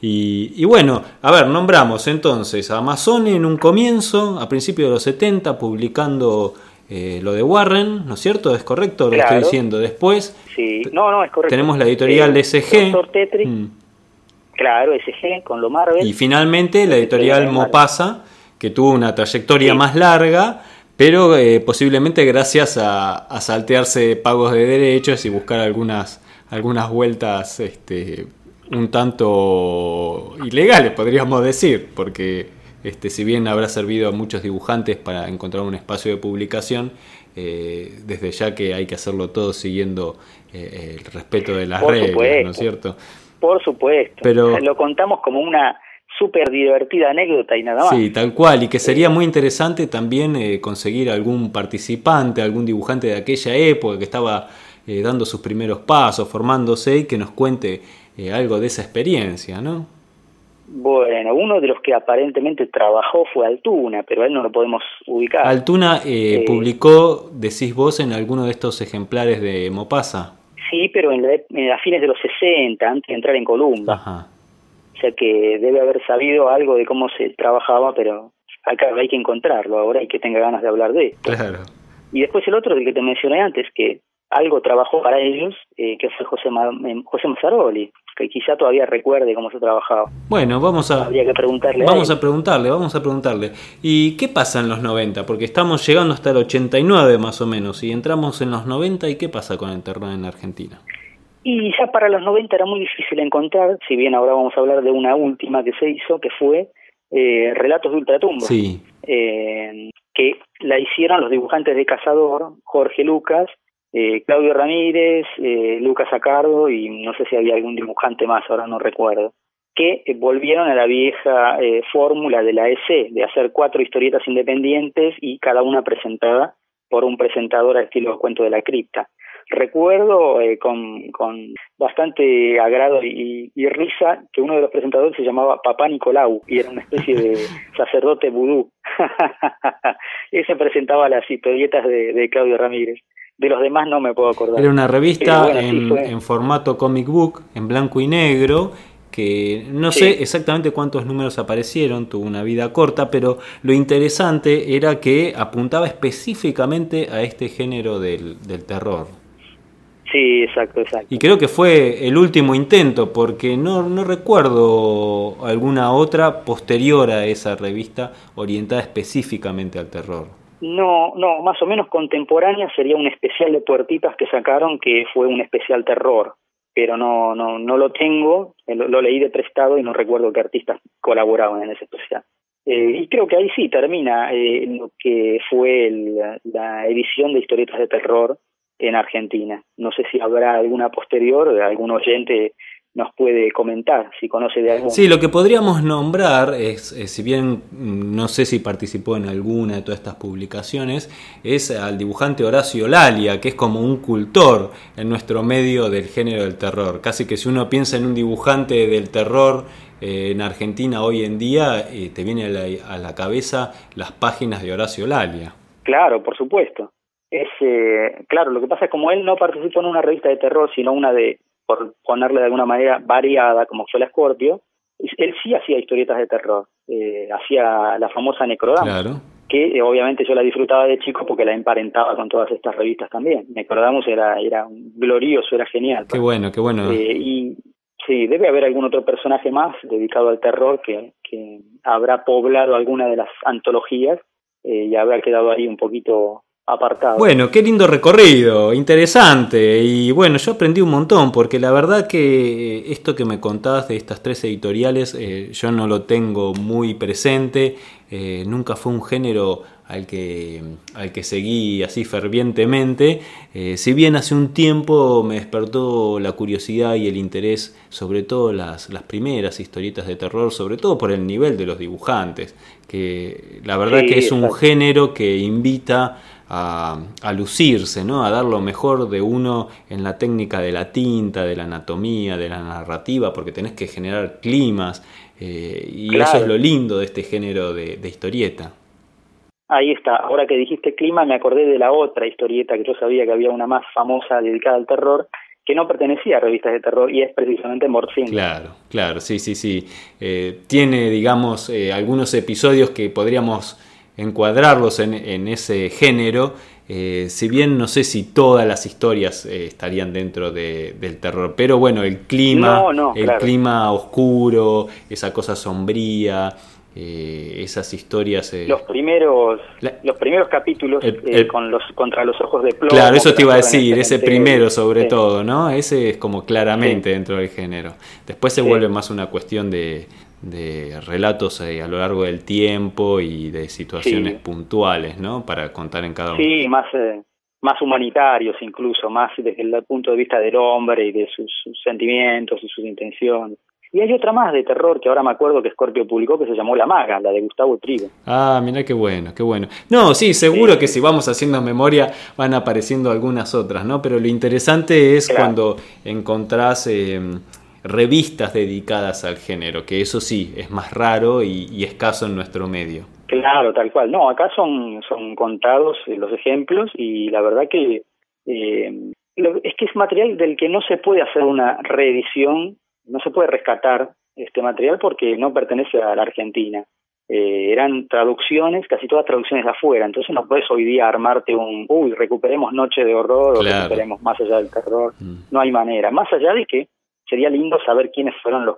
Y, bueno, a ver, nombramos entonces a Amazon en un comienzo, a principios de los 70, publicando eh, lo de Warren, ¿no es cierto? ¿Es correcto lo que estoy diciendo? Después, sí. no, no, es correcto. tenemos la editorial eh, SG. Claro, SG con lo Marvel. Y finalmente la editorial Mopasa, que tuvo una trayectoria más larga, pero eh, posiblemente gracias a, saltearse pagos de derechos y buscar algunas, algunas vueltas este, un tanto ilegales, podríamos decir, porque este, si bien habrá servido a muchos dibujantes para encontrar un espacio de publicación, eh, desde ya que hay que hacerlo todo siguiendo eh, el respeto de las reglas, ¿no es cierto? Por supuesto. Pero, Lo contamos como una súper divertida anécdota y nada más. Sí, tal cual. Y que sería muy interesante también eh, conseguir algún participante, algún dibujante de aquella época que estaba eh, dando sus primeros pasos, formándose y que nos cuente algo de esa experiencia, ¿no? Bueno, uno de los que aparentemente trabajó fue Altuna, pero a él no lo podemos ubicar. Altuna publicó, decís vos, en alguno de estos ejemplares de Mopasa. Sí, pero en, a fines de los 60, antes de entrar en Columba. O sea que debe haber sabido algo de cómo se trabajaba, pero acá hay que encontrarlo ahora y que tenga ganas de hablar de esto. Claro. Y después el otro, del que te mencioné antes, que algo trabajó para ellos, eh, que fue José, José Mazzaroli, que quizá todavía recuerde cómo se trabajaba. Bueno, vamos a, Habría que preguntarle vamos a, a, preguntarle, vamos a preguntarle. ¿Y qué pasa en los 90? Porque estamos llegando hasta el 89 más o menos, y entramos en los 90, ¿y qué pasa con el terror en Argentina? Y ya para los 90 era muy difícil encontrar, si bien ahora vamos a hablar de una última que se hizo, que fue eh, Relatos de Ultratumba. Sí. Eh, que la hicieron los dibujantes de Cazador, Jorge Lucas, eh, Claudio Ramírez, eh, Lucas Acardo y no sé si había algún dibujante más, ahora no recuerdo, que volvieron a la vieja eh, fórmula de la EC, de hacer cuatro historietas independientes y cada una presentada por un presentador al estilo cuento de la cripta. Recuerdo eh, con, con bastante agrado y, y, risa que uno de los presentadores se llamaba Papá Nicolau y era una especie de sacerdote vudú. Ese presentaba las historietas de, de Claudio Ramírez de los demás no me puedo acordar. Era una revista bueno, en, sí en, formato comic book, en blanco y negro, que no sí. sé exactamente cuántos números aparecieron, tuvo una vida corta, pero lo interesante era que apuntaba específicamente a este género del, del terror. Sí, exacto, exacto. Y creo que fue el último intento, porque no, no recuerdo alguna otra posterior a esa revista orientada específicamente al terror. No, no, más o menos contemporánea sería un especial de puertitas que sacaron que fue un especial terror, pero no, no, no lo tengo, lo, lo leí de prestado y no recuerdo qué artistas colaboraban en ese especial. Eh, y creo que ahí sí termina eh, lo que fue el, la edición de historietas de terror en Argentina. No sé si habrá alguna posterior, algún oyente nos puede comentar si conoce de algún. Sí, lo que podríamos nombrar es, es, si bien no sé si participó en alguna de todas estas publicaciones, es al dibujante Horacio Lalia, que es como un cultor en nuestro medio del género del terror. Casi que si uno piensa en un dibujante del terror eh, en Argentina hoy en día, eh, te viene a la, a la, cabeza las páginas de Horacio Lalia. Claro, por supuesto. Es, eh, claro, lo que pasa es como él no participó en una revista de terror, sino una de por ponerle de alguna manera variada, como fue la Scorpio, él sí hacía historietas de terror, eh, hacía la famosa Necrodama, claro. que eh, obviamente yo la disfrutaba de chico porque la emparentaba con todas estas revistas también. Necrodamus era, era glorioso, era genial. Qué bueno, qué bueno. Eh, y sí, debe haber algún otro personaje más dedicado al terror que, que habrá poblado alguna de las antologías eh, y habrá quedado ahí un poquito apartado. Bueno, qué lindo recorrido, interesante. Y bueno, yo aprendí un montón, porque la verdad que esto que me contabas de estas tres editoriales, eh, yo no lo tengo muy presente. Eh, nunca fue un género al que, al que seguí así fervientemente. Eh, si bien hace un tiempo me despertó la curiosidad y el interés, sobre todo las, las primeras historietas de terror, sobre todo por el nivel de los dibujantes, que la verdad sí, que es un género que invita a, a, lucirse, ¿no? a dar lo mejor de uno en la técnica de la tinta, de la anatomía, de la narrativa, porque tenés que generar climas, eh, y claro. eso es lo lindo de este género de, de, historieta. Ahí está, ahora que dijiste clima me acordé de la otra historieta que yo sabía que había una más famosa dedicada al terror, que no pertenecía a revistas de terror y es precisamente Morfín. Claro, claro, sí, sí, sí. Eh, tiene, digamos, eh, algunos episodios que podríamos encuadrarlos en, en ese género, eh, si bien no sé si todas las historias eh, estarían dentro de, del terror, pero bueno, el clima, no, no, el claro. clima oscuro, esa cosa sombría, eh, esas historias. Eh, los primeros, la, los primeros capítulos el, el, con los contra los ojos de plomo. Claro, eso te iba a decir, ese primero sobre sí. todo, ¿no? Ese es como claramente sí. dentro del género. Después se sí. vuelve más una cuestión de, de relatos eh, a lo largo del tiempo y de situaciones sí. puntuales, ¿no? Para contar en cada uno. Sí, más, eh, más humanitarios incluso, más desde el punto de vista del hombre y de sus, sus, sentimientos y sus intenciones. Y hay otra más de terror que ahora me acuerdo que Scorpio publicó que se llamó La Maga, la de Gustavo Trigo. Ah, mira qué bueno, qué bueno. No, sí, seguro sí. que si vamos haciendo memoria van apareciendo algunas otras, ¿no? Pero lo interesante es claro. cuando encontrás... Eh, revistas dedicadas al género, que eso sí, es más raro y, y, escaso en nuestro medio. Claro, tal cual. No, acá son, son contados los ejemplos y la verdad que eh, es que es material del que no se puede hacer una reedición, no se puede rescatar este material porque no pertenece a la Argentina. eh, eran traducciones, casi todas traducciones de afuera, entonces no puedes hoy día armarte un, uy, recuperemos Noche de Horror o recuperemos Más allá del terror, mm. no hay manera, más allá de que sería lindo saber quiénes fueron los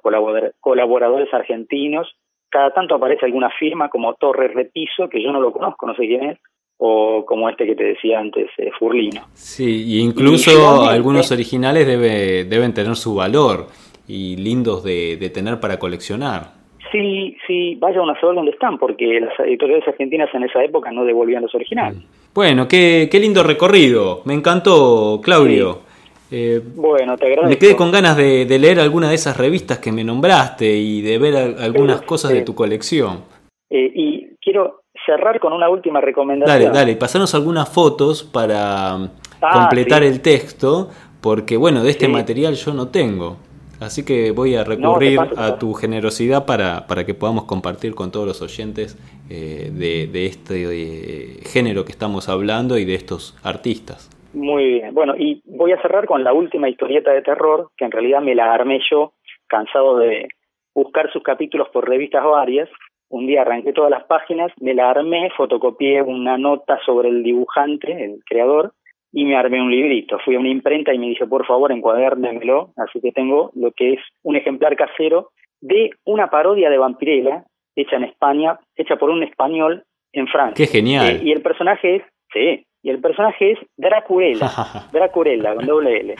colaboradores argentinos, cada tanto aparece alguna firma como Torre Repiso, que yo no lo conozco, no sé quién es, o como este que te decía antes, eh, Furlino. Sí, y incluso algunos originales debe, deben tener su valor y lindos de, de tener para coleccionar. Sí, sí, vaya a saber dónde están, porque las editoriales argentinas en esa época no devolvían los originales. Bueno, qué, qué lindo recorrido. Me encantó, Claudio. Eh, bueno, te agradezco. Me quedé con ganas de, leer alguna de esas revistas que me nombraste y de ver algunas cosas de tu colección. Eh, y quiero cerrar con una última recomendación. Dale, dale, pasarnos algunas fotos para ah, completar el texto, porque bueno, de este material yo no tengo. Así que voy a recurrir a tu generosidad para, para, que podamos compartir con todos los oyentes eh, de, este género que estamos hablando y de estos artistas. Muy bien. Bueno, y voy a cerrar con la última historieta de terror, que en realidad me la armé yo, cansado de buscar sus capítulos por revistas varias. Un día arranqué todas las páginas, me la armé, fotocopié una nota sobre el dibujante, el creador, y me armé un librito. Fui a una imprenta y me dijo, por favor, encuadérnemelo. Así que tengo lo que es un ejemplar casero de una parodia de Vampirella, hecha en España, hecha por un español en Francia. ¡Qué genial! Eh, y el personaje es, sí, y el personaje es Dracurella, Dracurella, con doble L.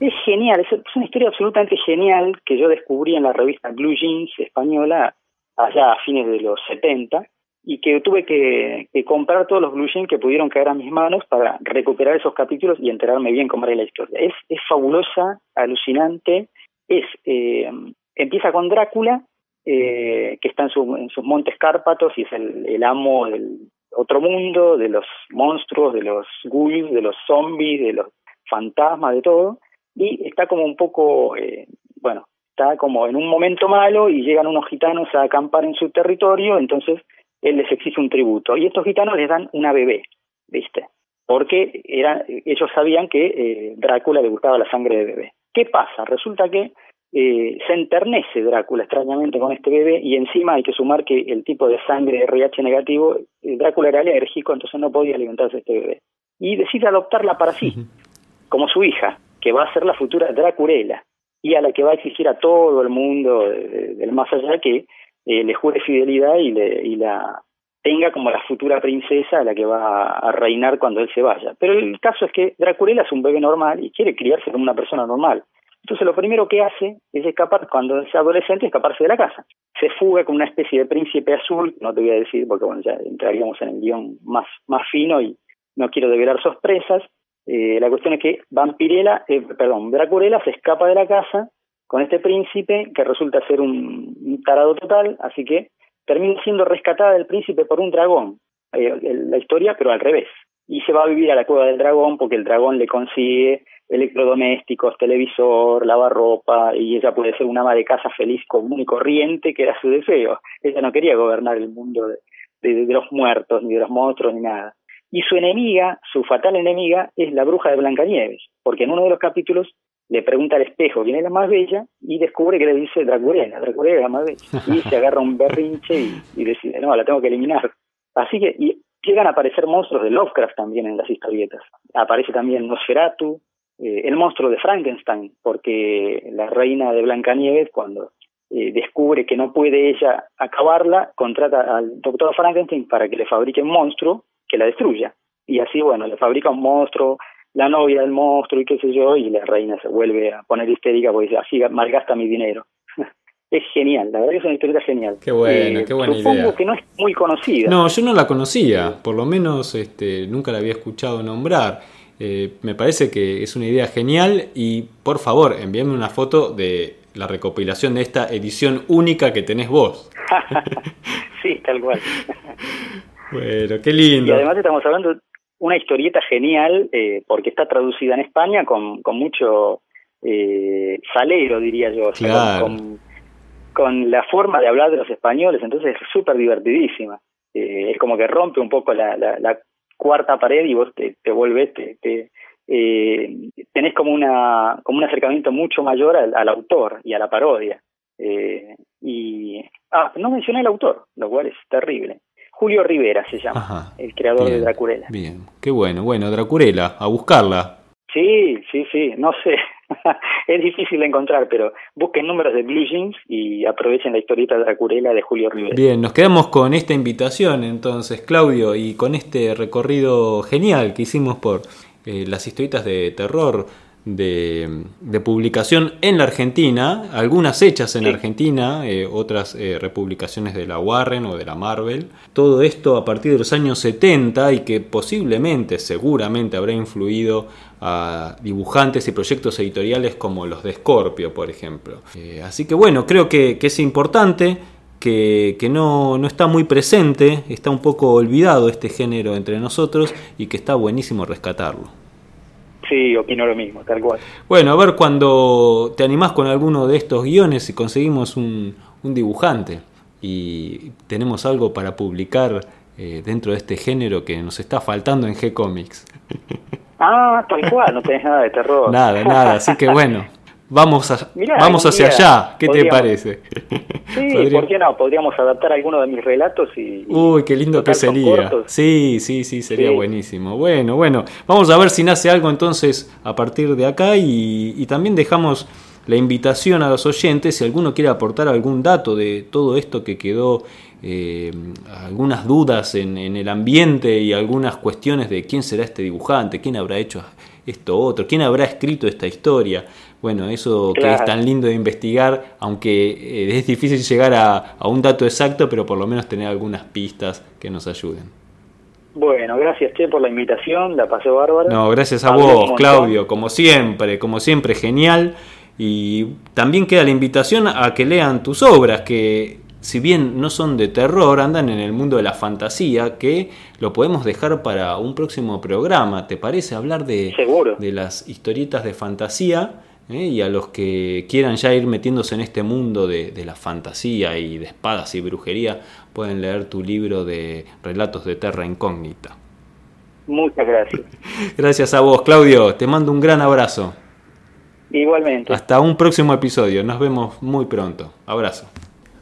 Es genial, es una historia absolutamente genial que yo descubrí en la revista Blue Jeans española allá a fines de los 70 y que tuve que, comprar todos los Blue Jeans que pudieron caer a mis manos para recuperar esos capítulos y enterarme bien cómo era la historia. Es, es fabulosa, alucinante, es eh, empieza con Drácula, eh, que está en, sus montes Cárpatos y es el, amo del otro mundo, de los monstruos, de los ghouls, de los zombies, de los fantasmas, de todo, y está como un poco, eh, bueno, está como en un momento malo y llegan unos gitanos a acampar en su territorio, entonces él les exige un tributo. Y estos gitanos les dan una bebé, ¿viste? Porque era, ellos sabían que eh, Drácula le gustaba la sangre de bebé. ¿Qué pasa? Resulta que eh, se enternece Drácula extrañamente con este bebé y encima hay que sumar que el tipo de sangre RH negativo, eh, Drácula era alérgico, entonces no podía alimentarse este bebé. Y decide adoptarla para sí, como su hija, que va a ser la futura Draculela y a la que va a exigir a todo el mundo del más allá que eh, le jure fidelidad y, le, y la tenga como la futura princesa a la que va a reinar cuando él se vaya. Pero el caso es que Draculela es un bebé normal y quiere criarse como una persona normal. Entonces lo primero que hace es escapar, cuando es adolescente, escaparse de la casa. Se fuga con una especie de príncipe azul, no te voy a decir porque bueno, ya entraríamos en el guion más, más fino y no quiero develar sorpresas. Eh, la cuestión es que Vampirella, eh, perdón, Draculela se escapa de la casa con este príncipe que resulta ser un, tarado total, así que termina siendo rescatada del príncipe por un dragón, eh, la historia, pero al revés. Y se va a vivir a la cueva del dragón porque el dragón le consigue electrodomésticos, televisor, lavarropa, y ella puede ser una ama de casa feliz, común y corriente, que era su deseo. Ella no quería gobernar el mundo de, de los muertos, ni de los monstruos, ni nada. Y su enemiga, su fatal enemiga, es la bruja de Blancanieves, porque en uno de los capítulos le pregunta al espejo quién es la más bella y descubre que le dice Draculena, Draculena es la más bella. Y se agarra un berrinche y, decide, no, la tengo que eliminar. Así que y llegan a aparecer monstruos de Lovecraft también en las historietas. Aparece también Nosferatu, eh, el monstruo de Frankenstein, porque la reina de Blancanieves, cuando eh, descubre que no puede ella acabarla, contrata al doctor Frankenstein para que le fabrique un monstruo que la destruya. Y así, bueno, le fabrica un monstruo, la novia del monstruo y qué sé yo, y la reina se vuelve a poner histérica porque dice, así malgasta mi dinero. es genial, la verdad que es una historia genial. Qué bueno, eh, qué buena supongo que no es muy conocida. No, yo no la conocía, por lo menos este, nunca la había escuchado nombrar. Eh, me parece que es una idea genial y por favor envíame una foto de la recopilación de esta edición única que tenés vos. sí, tal cual. bueno, qué lindo. Y además estamos hablando una historieta genial eh, porque está traducida en España con, con mucho eh, salero, diría yo, con, con, la forma de hablar de los españoles, entonces es súper divertidísima. Eh, es como que rompe un poco la, la, cuarta pared y vos te, te vuelves, te, te eh, tenés como, una, como un acercamiento mucho mayor al, al autor y a la parodia. y Ah, no mencioné el autor, lo cual es terrible. Julio Rivera se llama, el creador de Dracurela. Bien, qué bueno. Bueno, Dracurela, a buscarla. Sí, sí, sí, no sé. es difícil de encontrar, pero busquen números de Blue Jeans y aprovechen la historieta de Dracurela de Julio Rivera. Bien, nos quedamos con esta invitación entonces, Claudio, y con este recorrido genial que hicimos por eh, las historietas de terror de, publicación en la Argentina, algunas hechas en Argentina, eh, otras eh, republicaciones de la Warren o de la Marvel. Todo esto a partir de los años 70 y que posiblemente, seguramente habrá influido a dibujantes y proyectos editoriales como los de Scorpio, por ejemplo. Eh, así que bueno, creo que, es importante. Que, que no, no está muy presente, está un poco olvidado este género entre nosotros y que está buenísimo rescatarlo. Sí, opino lo mismo, tal cual. Bueno, a ver cuando te animás con alguno de estos guiones y conseguimos un, dibujante y tenemos algo para publicar eh, dentro de este género que nos está faltando en G-Comics. Ah, tal cual, no tenés nada de terror. Nada, nada, así que bueno. Vamos, a, vamos hacia allá, ¿qué te parece? Sí, ¿por qué no? Podríamos adaptar alguno de mis relatos y... Uy, qué lindo que sería. Sí, sí, sí, sería buenísimo. Bueno, bueno, vamos a ver si nace algo entonces a partir de acá y, también dejamos la invitación a los oyentes, si alguno quiere aportar algún dato de todo esto que quedó, eh, algunas dudas en, en, el ambiente y algunas cuestiones de quién será este dibujante, quién habrá hecho esto otro, quién habrá escrito esta historia. Bueno, eso que es tan lindo de investigar, aunque eh, es difícil llegar a, un dato exacto, pero por lo menos tener algunas pistas que nos ayuden. Bueno, gracias Che por la invitación, la pasé bárbara. No, gracias a vos, Claudio, como siempre, como siempre, genial. Y también queda la invitación a que lean tus obras, que si bien no son de terror, andan en el mundo de la fantasía, que lo podemos dejar para un próximo programa. ¿Te parece hablar de, de las historietas de fantasía? ¿eh? y a los que quieran ya ir metiéndose en este mundo de, la fantasía y de espadas y brujería, pueden leer tu libro de relatos de Terra Incógnita. Muchas gracias. Gracias a vos, Claudio. Te mando un gran abrazo. Igualmente. Hasta un próximo episodio. Nos vemos muy pronto. Abrazo.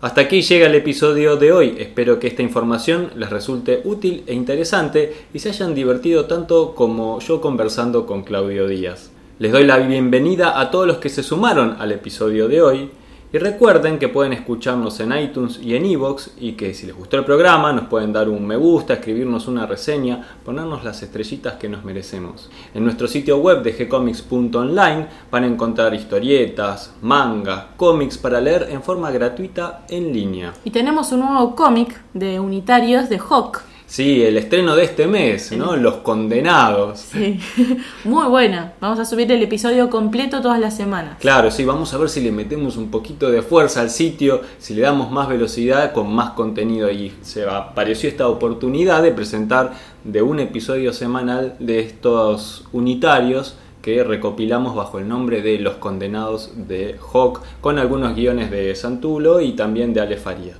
Hasta aquí llega el episodio de hoy. Espero que esta información les resulte útil e interesante y se hayan divertido tanto como yo conversando con Claudio Díaz. Les doy la bienvenida a todos los que se sumaron al episodio de hoy y recuerden que pueden escucharnos en iTunes y en iVoox y que si les gustó el programa nos pueden dar un me gusta, escribirnos una reseña, ponernos las estrellitas que nos merecemos. En nuestro sitio web de gcomics.online van a encontrar historietas, manga, cómics para leer en forma gratuita en línea. Y tenemos un nuevo cómic de unitarios de Hawk Sí, el estreno de este mes, ¿no? Los condenados. Sí, muy buena. Vamos a subir el episodio completo todas las semanas. Claro, sí, vamos a ver si le metemos un poquito de fuerza al sitio, si le damos más velocidad con más contenido. Y se apareció esta oportunidad de presentar de un episodio semanal de estos unitarios que recopilamos bajo el nombre de Los Condenados de Hawk, con algunos guiones de Santulo y también de Ale Faría.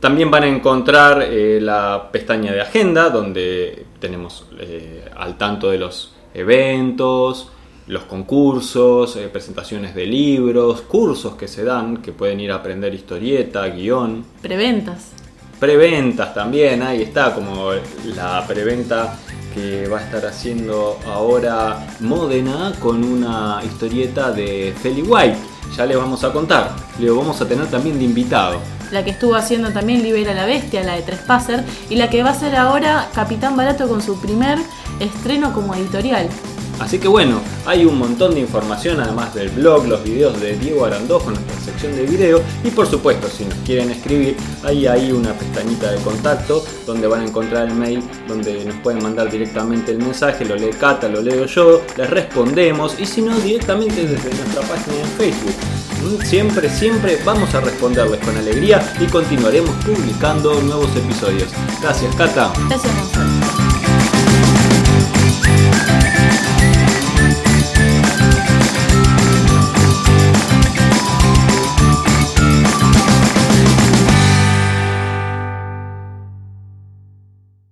También van a encontrar eh, la pestaña de agenda, donde tenemos eh, al tanto de los eventos, los concursos, eh, presentaciones de libros, cursos que se dan, que pueden ir a aprender historieta, guion. Preventas. Preventas también, ahí está, como la preventa que va a estar haciendo ahora Módena con una historieta de Feli White. Ya les vamos a contar, lo vamos a tener también de invitado la que estuvo haciendo también Libera la Bestia, la de Trespasser, y la que va a ser ahora Capitán Barato con su primer estreno como editorial. Así que bueno, hay un montón de información además del blog, los videos de Diego Arandó con nuestra sección de video y por supuesto si nos quieren escribir, ahí hay una pestañita de contacto donde van a encontrar el mail donde nos pueden mandar directamente el mensaje, lo lee Cata, lo leo yo, les respondemos y si no directamente desde nuestra página en Facebook. Mm, siempre, siempre vamos a responderles con alegría y continuaremos publicando nuevos episodios. Gracias, Cata. Gracias,